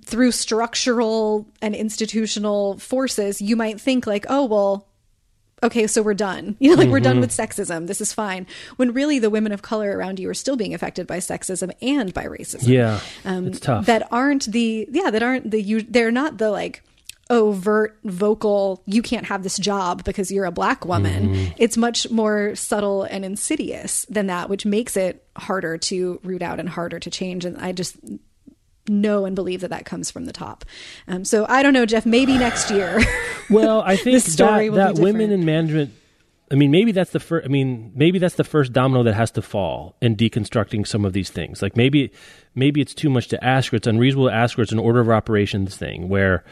through structural and institutional forces, you might think like, oh, well, okay, so we're done. You know, like we're done with sexism. This is fine. When really the women of color around you are still being affected by sexism and by racism. yeah Um, it's tough That aren't the, yeah, that aren't the, you, they're not the like, overt vocal you can't have this job because you're a black woman Mm-hmm. it's much more subtle and insidious than that which makes it harder to root out and harder to change and i just know and believe that that comes from the top um, so i don't know jeff maybe next year Well, I think story that, will that be women in management. I mean, maybe that's the first. I mean, maybe that's the first domino that has to fall in deconstructing some of these things. Like maybe, maybe it's too much to ask, or it's unreasonable to ask, or it's an order of operations thing where,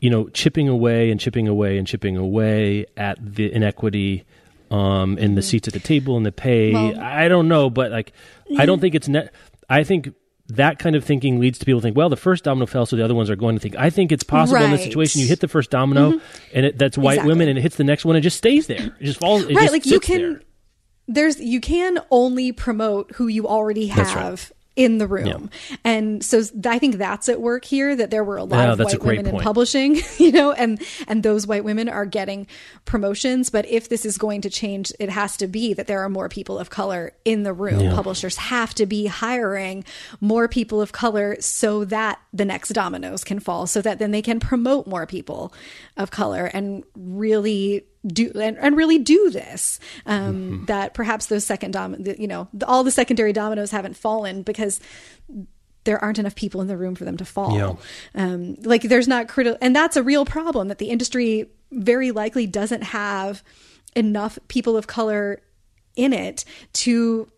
you know, chipping away and chipping away and chipping away at the inequity. Um, in the seats at the table and the pay, Well- I don't know, but like, I don't think it's net. I think that kind of thinking leads to people think, well, the first domino fell, so the other ones are going to think. I think it's possible in this situation you hit the first domino, and it, that's white Exactly. women, and it hits the next one, and just stays there. It just falls. It right just like you can there. there's you can only promote who you already right. have in the room. And so i think that's at work here that there were a lot Yeah, of white women in publishing you know and and those white women are getting promotions. But if this is going to change it has to be that there are more people of color in the room. Publishers have to be hiring more people of color so that the next dominoes can fall so that then they can promote more people of color and really do and, and really do this um Mm-hmm. that perhaps those second dom the- you know the, all the secondary dominoes haven't fallen because there aren't enough people in the room for them to fall Yeah. um like there's not critical and that's a real problem that the industry very likely doesn't have enough people of color in it to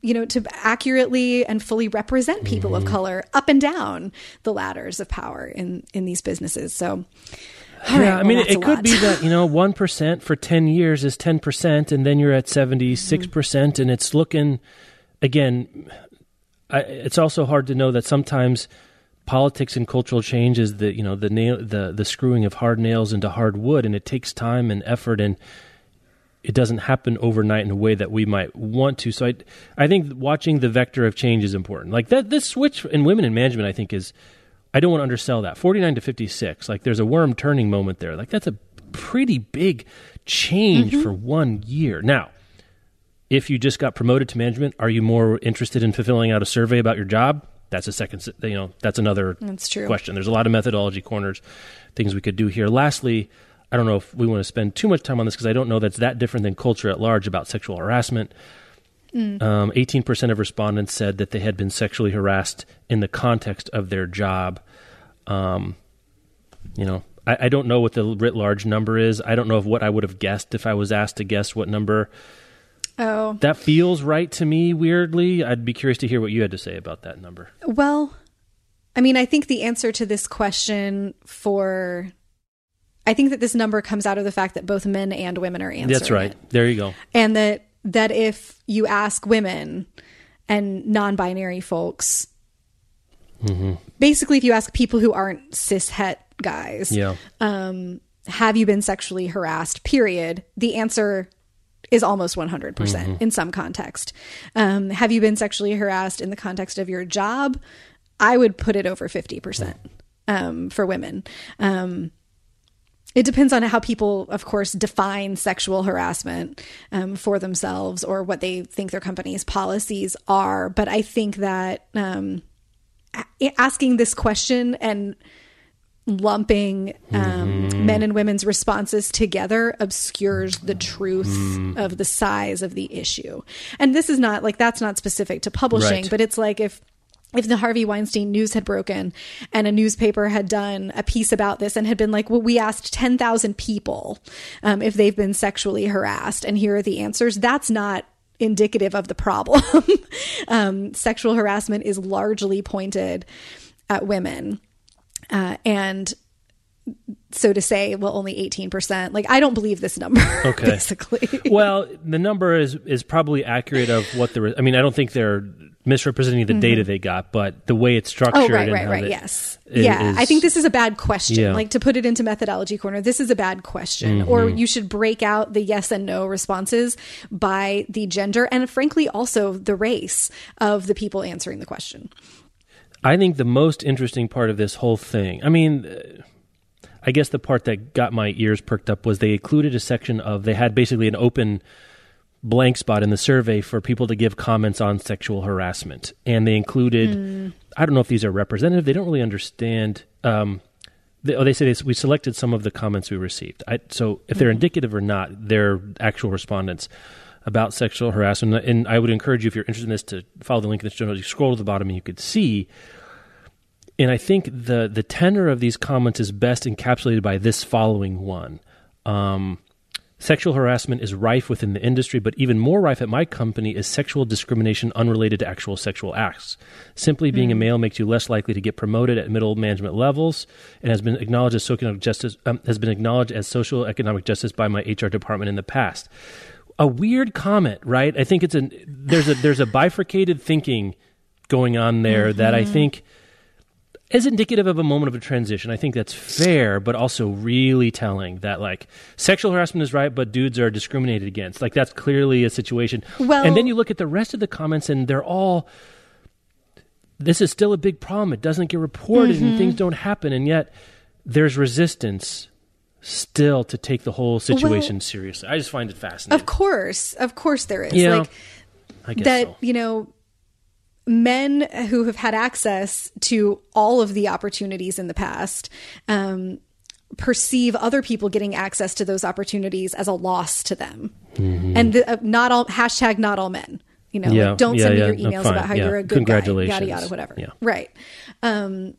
you know to accurately and fully represent people Mm-hmm. of color up and down the ladders of power in in these businesses so all yeah, right, I mean, that's it could be that you know one percent for ten years is ten percent, and then you're at seventy six mm-hmm. percent, and it's looking again. I, it's also hard to know that sometimes politics and cultural change is the you know the nail the the screwing of hard nails into hard wood, and it takes time and effort and. It doesn't happen overnight in a way that we might want to. So I, I think watching the vector of change is important. Like that, this switch in women in management, I think is I don't want to undersell that. 49 to 56, like there's a worm turning moment there. Like that's a pretty big change mm-hmm. for one year. Now, if you just got promoted to management, are you more interested in fulfilling out a survey about your job? That's a second, you know, that's another That's true. question. There's a lot of methodology corners, things we could do here. Lastly, I don't know if we want to spend too much time on this because I don't know that's that different than culture at large about sexual harassment. Mm. Um, 18% of respondents said that they had been sexually harassed in the context of their job. Um, you know, I, I don't know what the writ large number is. I don't know if what I would have guessed if I was asked to guess what number. oh That feels right to me, weirdly. I'd be curious to hear what you had to say about that number. Well, I mean, I think the answer to this question for I think that this number comes out of the fact that both men and women are answering. That's right. it. There you go. And that that if you ask women and non-binary folks basically if you ask people who aren't cis het guys Yeah. um, have you been sexually harassed period the answer is almost 100% mm hmm in some context. Um, have you been sexually harassed in the context of your job? I would put it over 50% um, for women. It depends on how people, of course, define sexual harassment um, for themselves or what they think their company's policies are. But I think that um, asking this question and lumping um, mm-hmm. men and women's responses together obscures the truth mm. of the size of the issue. And this is not like that's not specific to publishing, right. but it's like if if the Harvey Weinstein news had broken and a newspaper had done a piece about this and had been like, well, we asked 10,000 people um, if they've been sexually harassed, and here are the answers, that's not indicative of the problem. um, sexual harassment is largely pointed at women. Uh, and so to say, well, only 18%, like I don't believe this number, okay. basically. well, the number is, is probably accurate of what the, I mean, I don't think they're misrepresenting the mm-hmm. data they got, but the way it's structured. Oh, right, right, right. Yes. yeah. Is, I think this is a bad question. Yeah. Like to put it into methodology corner, this is a bad question. Mm-hmm. Or you should break out the yes and no responses by the gender and frankly also the race of the people answering the question. I think the most interesting part of this whole thing, I mean, I guess the part that got my ears perked up was they included a section of, they had basically an open blank spot in the survey for people to give comments on sexual harassment. And they included, mm. I don't know if these are representative, they don't really understand. Um, they, oh, they say this, we selected some of the comments we received. I, so if they're mm. indicative or not, they're actual respondents about sexual harassment. And I would encourage you, if you're interested in this, to follow the link in the show notes. You scroll to the bottom and you could see. And I think the the tenor of these comments is best encapsulated by this following one. Um, Sexual harassment is rife within the industry, but even more rife at my company is sexual discrimination unrelated to actual sexual acts. Simply being mm. a hmm. male makes you less likely to get promoted at middle management levels, and has been acknowledged as social justice um, has been acknowledged as social economic justice by my HR department in the past. A weird comment, right? I think it's a there's a there's a bifurcated thinking going on there mm-hmm. that I mm-hmm. think as indicative of a moment of a transition. I think that's fair, but also really telling that like sexual harassment is right, but dudes are discriminated against. Like that's clearly a situation. Well, and then you look at the rest of the comments, and they're all. This is still a big problem. It doesn't get reported, mm-hmm. and things don't happen, and yet there's resistance still to take the whole situation well, seriously. I just find it fascinating. Of course, of course, there is. Yeah, like that. So. You know men who have had access to all of the opportunities in the past um, perceive other people getting access to those opportunities as a loss to them. Mm-hmm. And the, uh, not all hashtag not all men. You know, yeah, like, don't yeah, send me your emails no, about how you're a good guy, yada yada, whatever. Right. Um,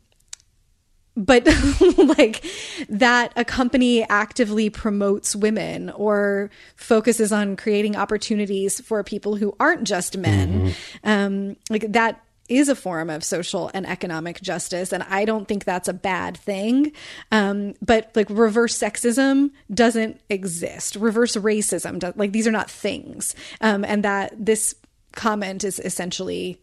but like that a company actively promotes women or focuses on creating opportunities for people who aren't just men mm-hmm. um, like that is a form of social and economic justice and i don't think that's a bad thing. Um, but like reverse sexism doesn't exist. Reverse racism does, like these are not things. Um, and that this comment is essentially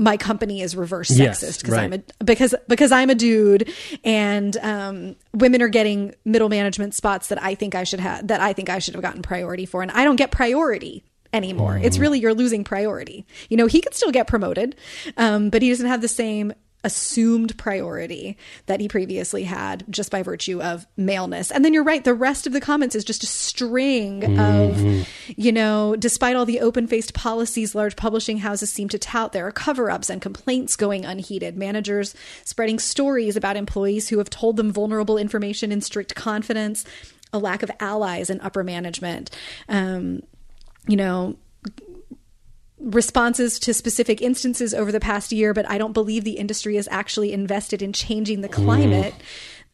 my company is reverse sexist because right. I'm a because because I'm a dude and um, women are getting middle management spots that I think I should have that I think I should have gotten priority for and I don't get priority anymore. Mm. It's really you're losing priority. You know, he could still get promoted, um, but he doesn't have the same assumed priority that he previously had just by virtue of maleness. And then you're right, the rest of the comments is just a string mm-hmm. of, you know, despite all the open faced policies large publishing houses seem to tout, there are cover ups and complaints going unheeded. Managers spreading stories about employees who have told them vulnerable information in strict confidence, a lack of allies in upper management. Um, you know, responses to specific instances over the past year, but I don't believe the industry is actually invested in changing the climate. Mm.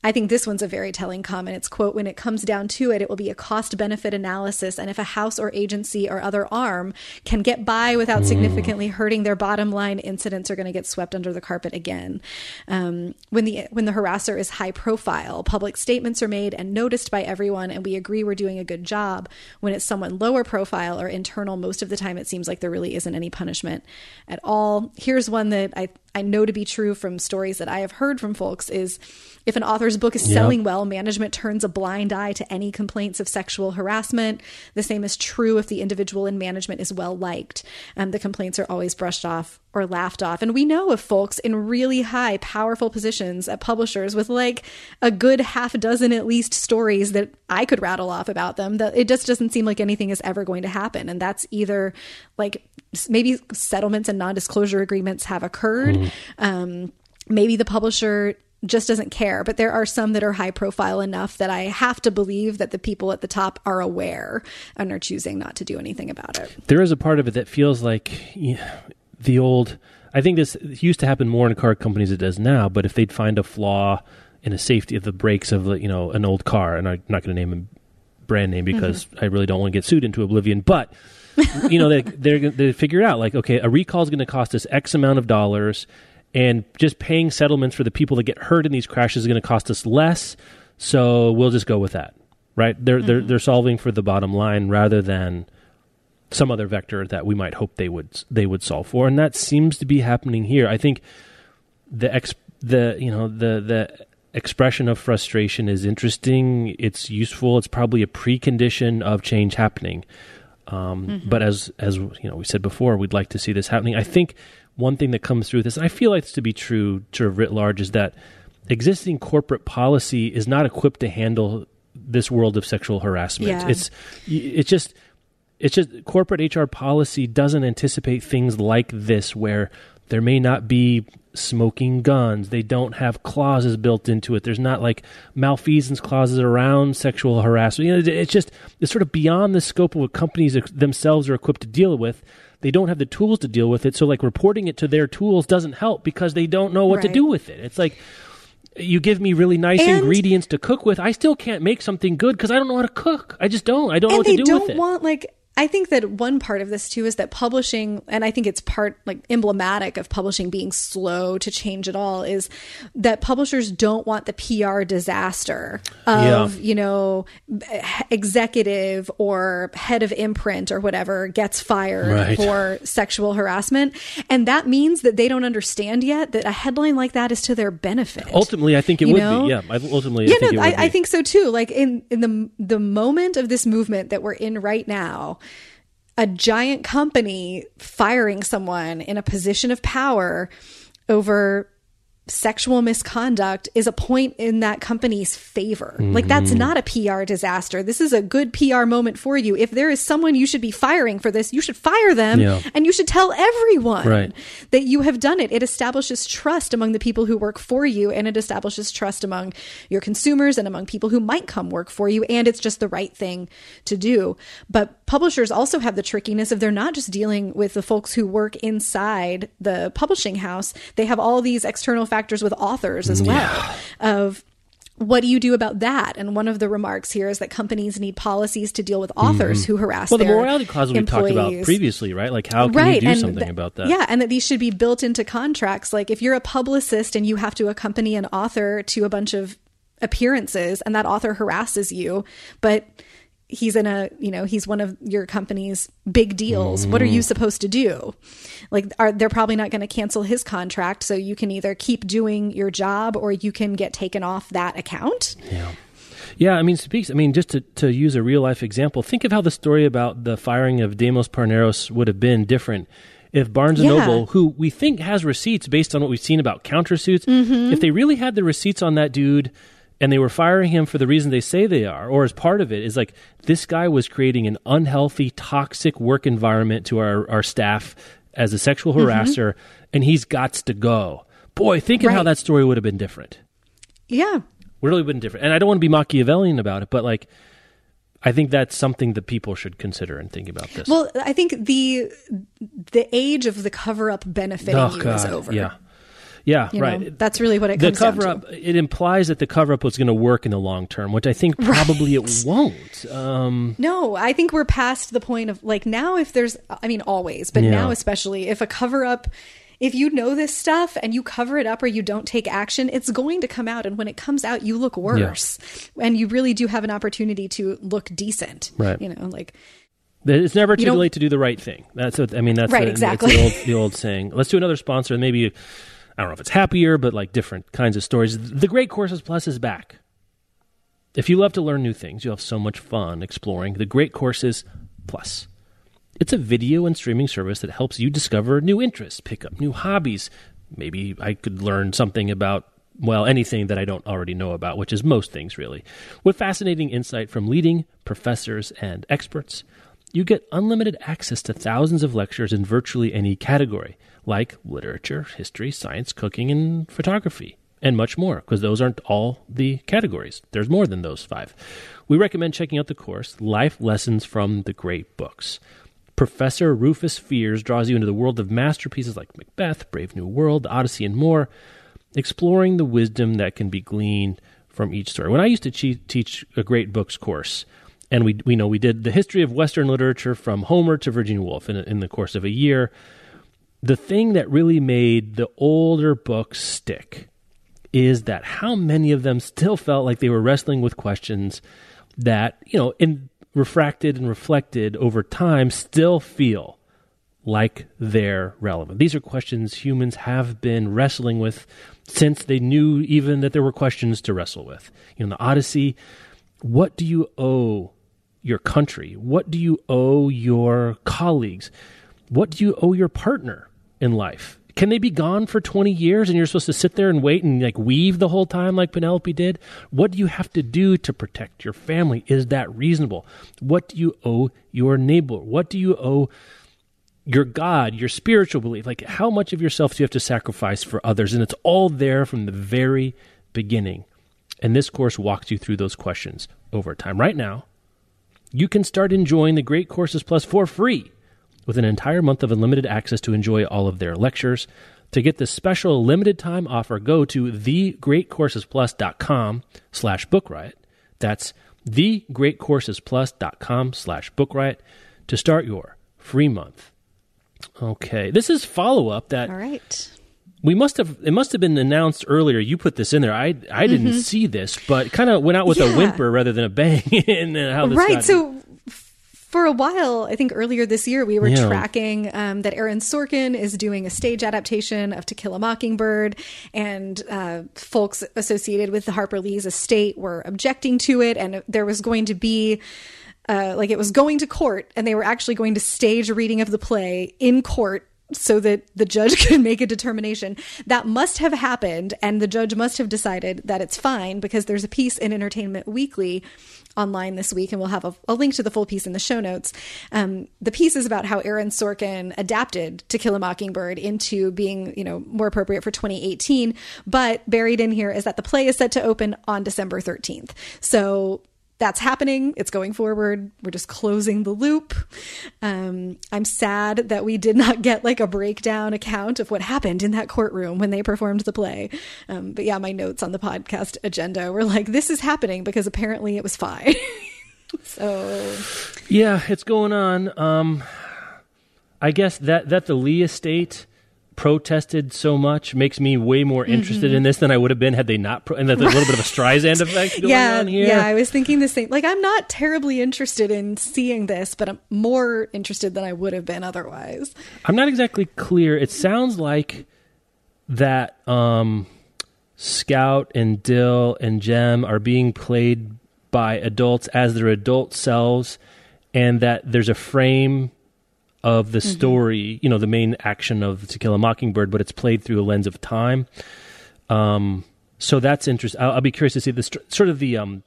I think this one's a very telling comment. It's quote, when it comes down to it, it will be a cost benefit analysis. And if a house or agency or other arm can get by without mm. significantly hurting their bottom line, incidents are going to get swept under the carpet again. Um, when the, when the harasser is high profile, public statements are made and noticed by everyone, and we agree we're doing a good job. When it's someone lower profile or internal, most of the time it seems like there really isn't any punishment at all. Here's one that I, I know to be true from stories that I have heard from folks is if an author's book is selling well, management turns a blind eye to any complaints of sexual harassment. The same is true if the individual in management is well liked. and the complaints are always brushed off or laughed off. And we know of folks in really high, powerful positions at publishers with like a good half dozen at least stories that I could rattle off about them that it just doesn't seem like anything is ever going to happen. And that's either like maybe settlements and non disclosure agreements have occurred. Mm. Um, maybe the publisher just doesn't care. But there are some that are high profile enough that I have to believe that the people at the top are aware and are choosing not to do anything about it. There is a part of it that feels like the old. I think this used to happen more in car companies than it does now. But if they'd find a flaw in a safety of the brakes of you know an old car, and I'm not going to name a brand name because mm-hmm. I really don't want to get sued into oblivion, but. you know they they're they figure out like okay a recall is going to cost us x amount of dollars and just paying settlements for the people that get hurt in these crashes is going to cost us less. So we'll just go with that, right? They're mm-hmm. they're they're solving for the bottom line rather than some other vector that we might hope they would they would solve for, and that seems to be happening here. I think the ex the you know the the expression of frustration is interesting. It's useful. It's probably a precondition of change happening. Um, mm-hmm. But as as you know, we said before, we'd like to see this happening. I think one thing that comes through this, and I feel like it's to be true sort of writ large, is that existing corporate policy is not equipped to handle this world of sexual harassment. Yeah. It's it's just it's just corporate HR policy doesn't anticipate things like this where there may not be smoking guns. They don't have clauses built into it. There's not like malfeasance clauses around sexual harassment. You know, it's just it's sort of beyond the scope of what companies themselves are equipped to deal with they don't have the tools to deal with it. So like reporting it to their tools doesn't help because they don't know what right. to do with it. It's like you give me really nice and ingredients to cook with. I still can't make something good because I don't know how to cook. I just don't. I don't know what to do with it. they don't want like I think that one part of this too is that publishing, and I think it's part like emblematic of publishing being slow to change at all, is that publishers don't want the PR disaster of, yeah. you know, executive or head of imprint or whatever gets fired right. for sexual harassment. And that means that they don't understand yet that a headline like that is to their benefit. Ultimately, I think it would know? be. Yeah. Ultimately, yeah, I think, no, I, I think so too. Like in, in the, the moment of this movement that we're in right now, a giant company firing someone in a position of power over sexual misconduct is a point in that company's favor. Mm-hmm. Like that's mm-hmm. not a PR disaster. This is a good PR moment for you. If there is someone you should be firing for this, you should fire them yeah. and you should tell everyone right. that you have done it. It establishes trust among the people who work for you and it establishes trust among your consumers and among people who might come work for you and it's just the right thing to do. But publishers also have the trickiness of they're not just dealing with the folks who work inside the publishing house. They have all these external factors factors with authors as well yeah. of what do you do about that? And one of the remarks here is that companies need policies to deal with authors mm-hmm. who harass. Well, the morality clause we talked about previously, right? Like, how can right. you do and something th- about that? Yeah, and that these should be built into contracts. Like, if you're a publicist and you have to accompany an author to a bunch of appearances, and that author harasses you, but he's in a you know he's one of your company's big deals mm. what are you mm-hmm. supposed to do like are they're probably not going to cancel his contract so you can either keep doing your job or you can get taken off that account yeah yeah, I mean, speaks. I mean, just to, to use a real life example, think of how the story about the firing of Demos Parneros would have been different if Barnes and yeah. Noble, who we think has receipts based on what we've seen about countersuits, mm-hmm. if they really had the receipts on that dude and they were firing him for the reason they say they are, or as part of it, is like this guy was creating an unhealthy, toxic work environment to our, our staff as a sexual mm-hmm. harasser, mm-hmm. and he's got to go. Boy, think of right. how that story would have been different. Yeah. Really been different. And I don't want to be Machiavellian about it, but like, I think that's something that people should consider and think about this. Well, I think the the age of the cover up benefiting oh, you God, is over. Yeah. Yeah, you right. Know, that's really what it comes. the cover up. It implies that the cover up was going to work in the long term, which I think probably right. it won't. Um, no, I think we're past the point of like now. If there's, I mean, always, but yeah. now especially, if a cover up if you know this stuff and you cover it up or you don't take action, it's going to come out. And when it comes out, you look worse. Yeah. And you really do have an opportunity to look decent. Right. You know, like. It's never too late to do the right thing. That's what I mean. That's right. The, exactly the old, the old saying. Let's do another sponsor. Maybe I don't know if it's happier, but like different kinds of stories. The Great Courses Plus is back. If you love to learn new things, you'll have so much fun exploring the Great Courses Plus. It's a video and streaming service that helps you discover new interests, pick up new hobbies. Maybe I could learn something about, well, anything that I don't already know about, which is most things, really. With fascinating insight from leading professors and experts, you get unlimited access to thousands of lectures in virtually any category, like literature, history, science, cooking, and photography, and much more, because those aren't all the categories. There's more than those five. We recommend checking out the course, Life Lessons from the Great Books. Professor Rufus Fears draws you into the world of masterpieces like Macbeth, Brave New World, The Odyssey, and more, exploring the wisdom that can be gleaned from each story. When I used to teach a great books course, and we we know we did the history of Western literature from Homer to Virginia Woolf in, in the course of a year. The thing that really made the older books stick is that how many of them still felt like they were wrestling with questions that you know in refracted and reflected over time still feel like they're relevant. These are questions humans have been wrestling with since they knew even that there were questions to wrestle with. You know, the Odyssey, what do you owe your country? What do you owe your colleagues? What do you owe your partner in life? Can they be gone for 20 years and you're supposed to sit there and wait and like weave the whole time like Penelope did? What do you have to do to protect your family? Is that reasonable? What do you owe your neighbor? What do you owe your God, your spiritual belief? Like how much of yourself do you have to sacrifice for others? And it's all there from the very beginning. And this course walks you through those questions over time. Right now, you can start enjoying the Great Courses Plus for free with an entire month of unlimited access to enjoy all of their lectures. To get this special limited time offer, go to thegreatcoursesplus.com slash bookriot. That's thegreatcoursesplus.com slash bookriot to start your free month. Okay, this is follow up that. All right we must have it must have been announced earlier. You put this in there. I I didn't mm-hmm. see this, but kind of went out with yeah. a whimper rather than a bang. and how this right. So for a while, I think earlier this year, we were yeah. tracking um, that Aaron Sorkin is doing a stage adaptation of To Kill a Mockingbird, and uh, folks associated with the Harper Lee's estate were objecting to it, and there was going to be. Uh, like it was going to court, and they were actually going to stage a reading of the play in court so that the judge could make a determination. That must have happened, and the judge must have decided that it's fine because there's a piece in Entertainment Weekly online this week, and we'll have a, a link to the full piece in the show notes. Um, the piece is about how Aaron Sorkin adapted To Kill a Mockingbird into being, you know, more appropriate for 2018. But buried in here is that the play is set to open on December 13th. So that's happening. It's going forward. We're just closing the loop. Um, I'm sad that we did not get like a breakdown account of what happened in that courtroom when they performed the play. Um, but yeah, my notes on the podcast agenda were like, this is happening because apparently it was fine. so, yeah, it's going on. Um, I guess that that the Lee estate protested so much makes me way more interested mm-hmm. in this than I would have been had they not. Pro- and there's a little bit of a Streisand effect going yeah, on here. Yeah, I was thinking the same. Like, I'm not terribly interested in seeing this, but I'm more interested than I would have been otherwise. I'm not exactly clear. It sounds like that um, Scout and Dill and Jem are being played by adults as their adult selves, and that there's a frame of the mm-hmm. story, you know, the main action of To Kill a Mockingbird, but it's played through a lens of time. Um, so that's interesting. I'll, I'll, be curious to see this sort of the um,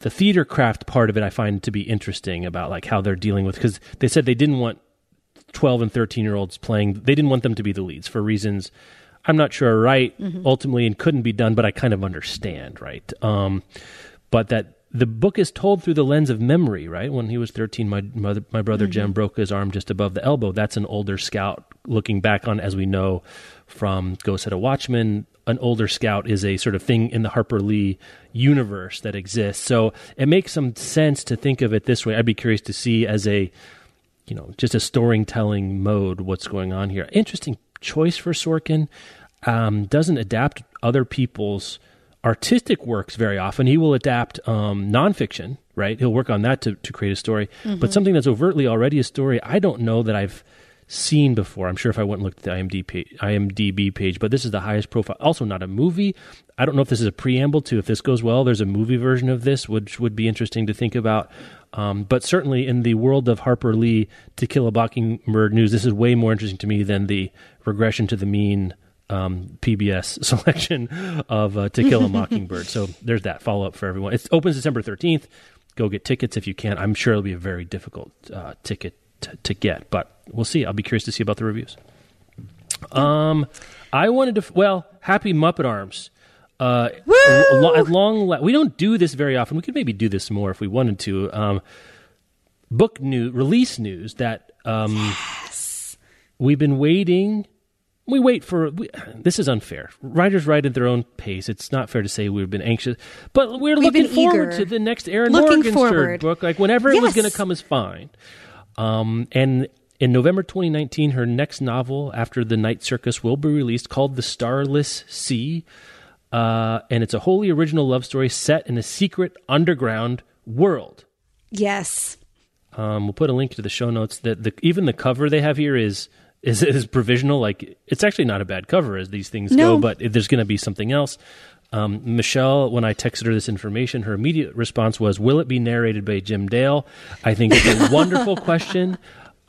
the theater craft part of it. I find to be interesting about like how they're dealing with because they said they didn't want twelve and thirteen year olds playing. They didn't want them to be the leads for reasons I'm not sure are right mm-hmm. ultimately and couldn't be done, but I kind of understand right. Um, but that the book is told through the lens of memory, right? When he was 13, my mother, my brother mm-hmm. Jem broke his arm just above the elbow. That's an older scout looking back on, as we know from Go Set a Watchman. An older scout is a sort of thing in the Harper Lee universe that exists. So it makes some sense to think of it this way. I'd be curious to see as a, you know, just a storytelling mode what's going on here. Interesting choice for Sorkin. Um, doesn't adapt other people's artistic works very often. He will adapt um, nonfiction, right? He'll work on that to, to create a story. Mm-hmm. But something that's overtly already a story, I don't know that I've seen before. I'm sure if I went and looked at the IMDb page, IMDb page, but this is the highest profile. Also, not a movie. I don't know if this is a preamble to if this goes well. There's a movie version of this, which would be interesting to think about. Um, but certainly in the world of Harper Lee To Kill a Mockingbird news, this is way more interesting to me than the regression to the mean um, PBS selection of uh, To Kill a Mockingbird. so there's that follow up for everyone. It opens December 13th. Go get tickets if you can. I'm sure it'll be a very difficult uh, ticket to, to, get, but we'll see. I'll be curious to see about the reviews. Um, I wanted to, well, happy Muppet Arms. Uh, at long, we don't do this very often. We could maybe do this more if we wanted to. Um, book news, release news that um, yes. we've been waiting we wait for we, this is unfair. Writers write at their own pace. It's not fair to say we've been anxious but we're we've looking forward eager. to the next Erin looking morgenstern book. Like whenever yes. it was going to come is fine. Um, and in november 2019 her next novel after the night circus will be released called the starless sea. Uh, and it's a wholly original love story set in a secret underground world. Yes. Um, we'll put a link to the show notes that the, even the cover they have here is is is provisional. Like it's actually not a bad cover as these things no. go, but there's going to be something else. Um, Michelle, when I texted her this information, her immediate response was, "Will it be narrated by Jim Dale?" I think it's a wonderful question.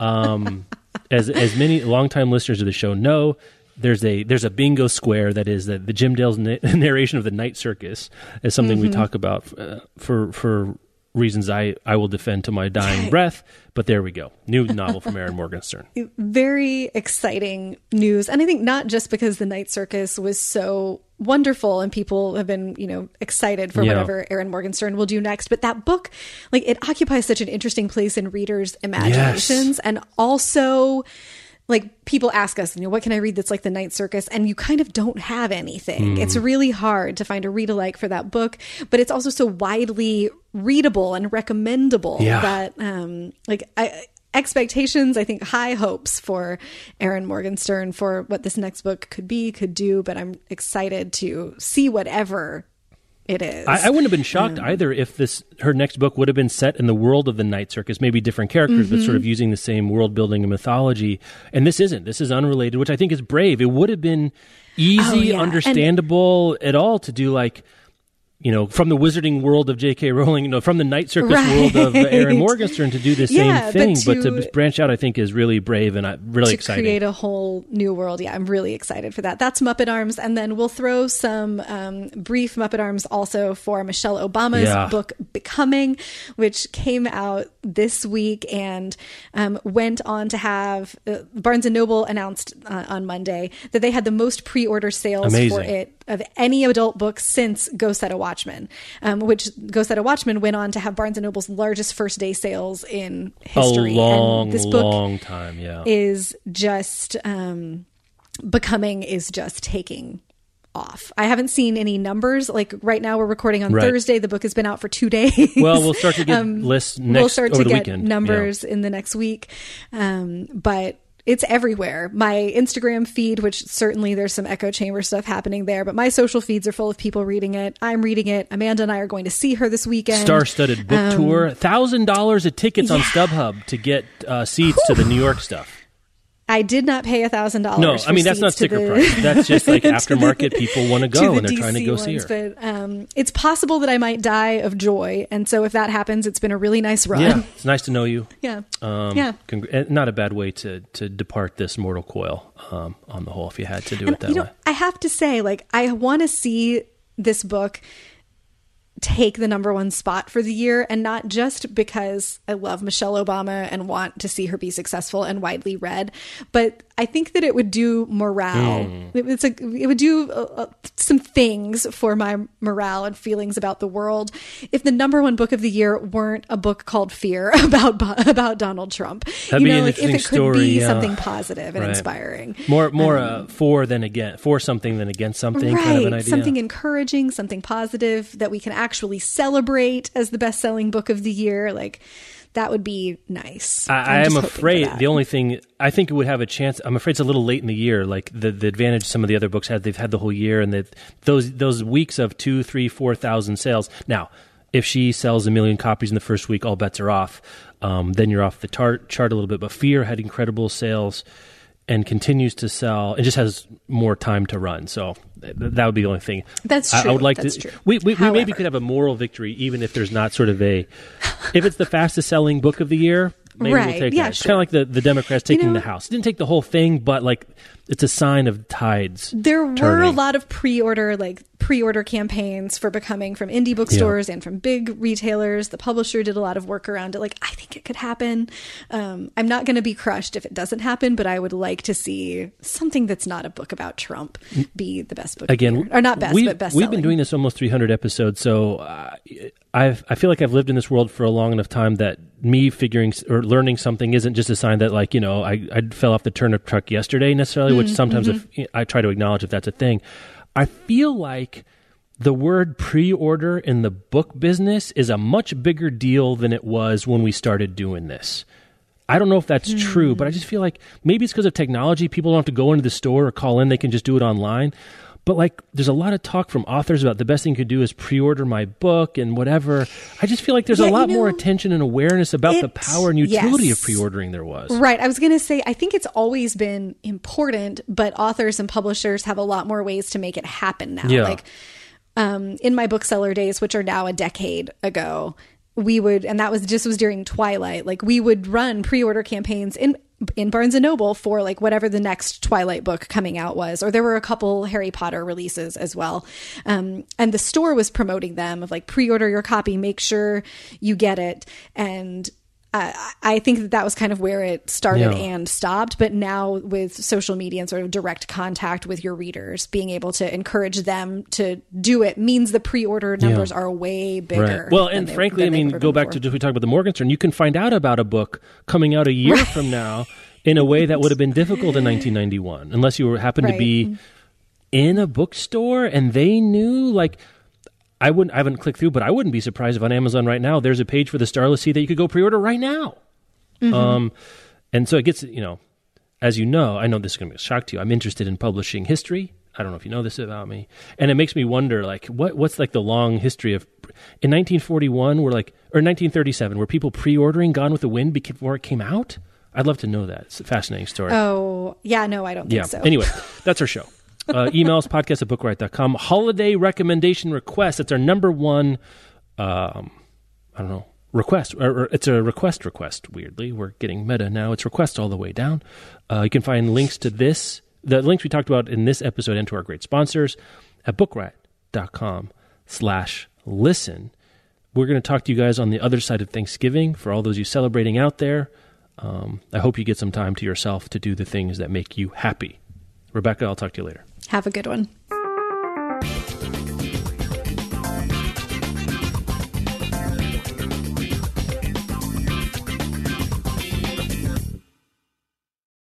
Um, as as many longtime listeners of the show know, there's a there's a bingo square that is the, the Jim Dale's na- narration of the Night Circus is something mm-hmm. we talk about uh, for for reasons I, I will defend to my dying breath. But there we go. New novel from Erin Morgenstern. Very exciting news. And I think not just because the Night Circus was so wonderful and people have been, you know, excited for yeah. whatever Erin Morgenstern will do next, but that book, like it occupies such an interesting place in readers' imaginations yes. and also like people ask us, you know, what can I read that's like the Night Circus? And you kind of don't have anything. Mm. It's really hard to find a read alike for that book, but it's also so widely readable and recommendable yeah. that, um, like, I, expectations, I think high hopes for Erin Morgenstern for what this next book could be, could do, but I'm excited to see whatever it is. I, I wouldn't have been shocked um, either if this her next book would have been set in the world of the Night Circus, maybe different characters, mm-hmm. but sort of mm-hmm. using the same world building and mythology. And this isn't. This is unrelated, which I think is brave. It would have been easy, oh, yeah. understandable and, at all to do like you know, from the wizarding world of J.K. Rowling, you know, from the Night Circus right. world of Erin Morgenstern to do the yeah, same thing, but to, but to, branch out, I think, is really brave and really to exciting. create a whole new world. Yeah, I'm really excited for that. That's Muppet Arms, and then we'll throw some um, brief Muppet Arms also for Michelle Obama's yeah. book Becoming, which came out this week and um, went on to have uh, Barnes and Noble announced uh, on Monday that they had the most pre-order sales Amazing. for it of any adult book since Go Set a Watchman, um, which Go Set a Watchman went on to have Barnes and Noble's largest first day sales in history. A long, and this book long time, yeah, is just um, becoming is just taking off. I haven't seen any numbers. Like right now, we're recording on right. Thursday. The book has been out for two days. Well, we'll start to get um, lists next. Weekend. We'll start to get weekend. numbers yeah. in the next week, um, but it's everywhere. My Instagram feed, which certainly there's some echo chamber stuff happening there, but my social feeds are full of people reading it. I'm reading it. Amanda and I are going to see her this weekend. Star-studded book um, tour, thousand dollars of tickets yeah. on StubHub to get uh, seats Whew. to the New York stuff. I did not pay a thousand dollars. No, I mean that's not sticker the, price. That's just like aftermarket. The, people want to go and they're DC trying to go ones, see her. But um, it's possible that I might die of joy, and so if that happens, it's been a really nice run. Yeah, it's nice to know you. Yeah, um, yeah. Congr- not a bad way to to depart this mortal coil. Um, on the whole, if you had to do and, it that you know, way. I have to say, like, I want to see this book take the number one spot for the year and not just because I love Michelle Obama and want to see her be successful and widely read, but I think that it would do morale. Mm. It's a, it would do uh, uh, some things for my morale and feelings about the world if the number one book of the year weren't a book called Fear about about Donald Trump. That'd you know, like if it story, could be yeah. something positive and right. inspiring. More more um, uh, for than against, for something than against something right. kind of an idea. Something encouraging, something positive that we can actually celebrate as the best selling book of the year. Like that would be nice. I, am afraid the only thing I think it would have a chance. I'm afraid it's a little late in the year. Like the the advantage some of the other books had, they've had the whole year, and that those those weeks of two, three, four thousand sales. Now, if she sells a million copies in the first week, all bets are off. Um, then you're off the tar- chart a little bit. But Fear had incredible sales and continues to sell. It just has more time to run. So th- that would be the only thing. That's I, I would like That's to. true. We, we, we maybe could have a moral victory, even if there's not sort of a. if it's the fastest selling book of the year, maybe Right. we'll take Yeah, that. It's sure. kind of like the, the Democrats taking know- the House. It didn't take the whole thing, but like it's a sign of tides. There were a lot of pre-order like pre-order campaigns for becoming from indie bookstores and from big retailers. The publisher did a lot of work around it. Like I think it could happen. Um, I'm not going to be crushed if it doesn't happen, but I would like to see something that's not a book about Trump be the best book again or not best, we've, but best. we've been doing this almost 300 episodes so uh, I've, i feel like i've lived in this world for a long enough time that me figuring or learning something isn't just a sign that like you know i, I fell off the turnip truck yesterday necessarily which mm, sometimes if, mm-hmm. i try to acknowledge if that's a thing i feel like the word pre-order in the book business is a much bigger deal than it was when we started doing this I don't know if that's true, but I hmm. just feel like maybe it's because of technology. People don't have to go into the store or call in; they can just do it online. But like, there's a lot of talk from authors about the best thing you could do is pre-order my book and whatever. I just feel like there's Yeah, a you lot more attention and awareness about the power and utility yes. of pre-ordering there was. Right. I was going to say, I think it's always been important, but authors and publishers have a lot more ways to make it happen now. Yeah. Like um, in my bookseller days, which are now a decade ago, we would, and that was just was during Twilight. Like we would run pre-order campaigns in in Barnes and Noble for like whatever the next Twilight book coming out was, or there were a couple Harry Potter releases as well. Um, and the store was promoting them of like pre-order your copy, make sure you get it, and uh, I think that that was kind of where it started Yeah. and stopped. But now with social media and sort of direct contact with your readers, being able to encourage them to do it means the pre-order numbers are way bigger. Right. Well, and they- frankly, I mean, go back to before. just we talked about the Morgenstern. You can find out about a book coming out a year from now in a way that would have been difficult in 1991, unless you were happened to be in a bookstore and they knew. Like, I wouldn't. I haven't clicked through, but I wouldn't be surprised if on Amazon right now there's a page for the Starless Sea that you could go pre-order right now. Mm-hmm. Um, and so it gets you know, as you know, I know this is going to be a shock to you. I'm interested in publishing history. I don't know if you know this about me, and it makes me wonder, like, what what's like the long history of in 1941, we're like, or 1937, were people pre-ordering Gone with the Wind before it came out? I'd love to know that. It's a fascinating story. Oh, yeah, no, I don't think Yeah. so. Anyway, that's our show. Uh, emails, podcast at bookriot.com. Holiday recommendation request. It's our number one, um, I don't know, request. Or, or it's a request request, weirdly. We're getting meta now. It's request all the way down. Uh, you can find links to this, the links we talked about in this episode and to our great sponsors at bookriot.com slash listen. We're going to talk to you guys on the other side of Thanksgiving for all those you celebrating out there. Um, I hope you get some time to yourself to do the things that make you happy. Rebecca, I'll talk to you later. Have a good one.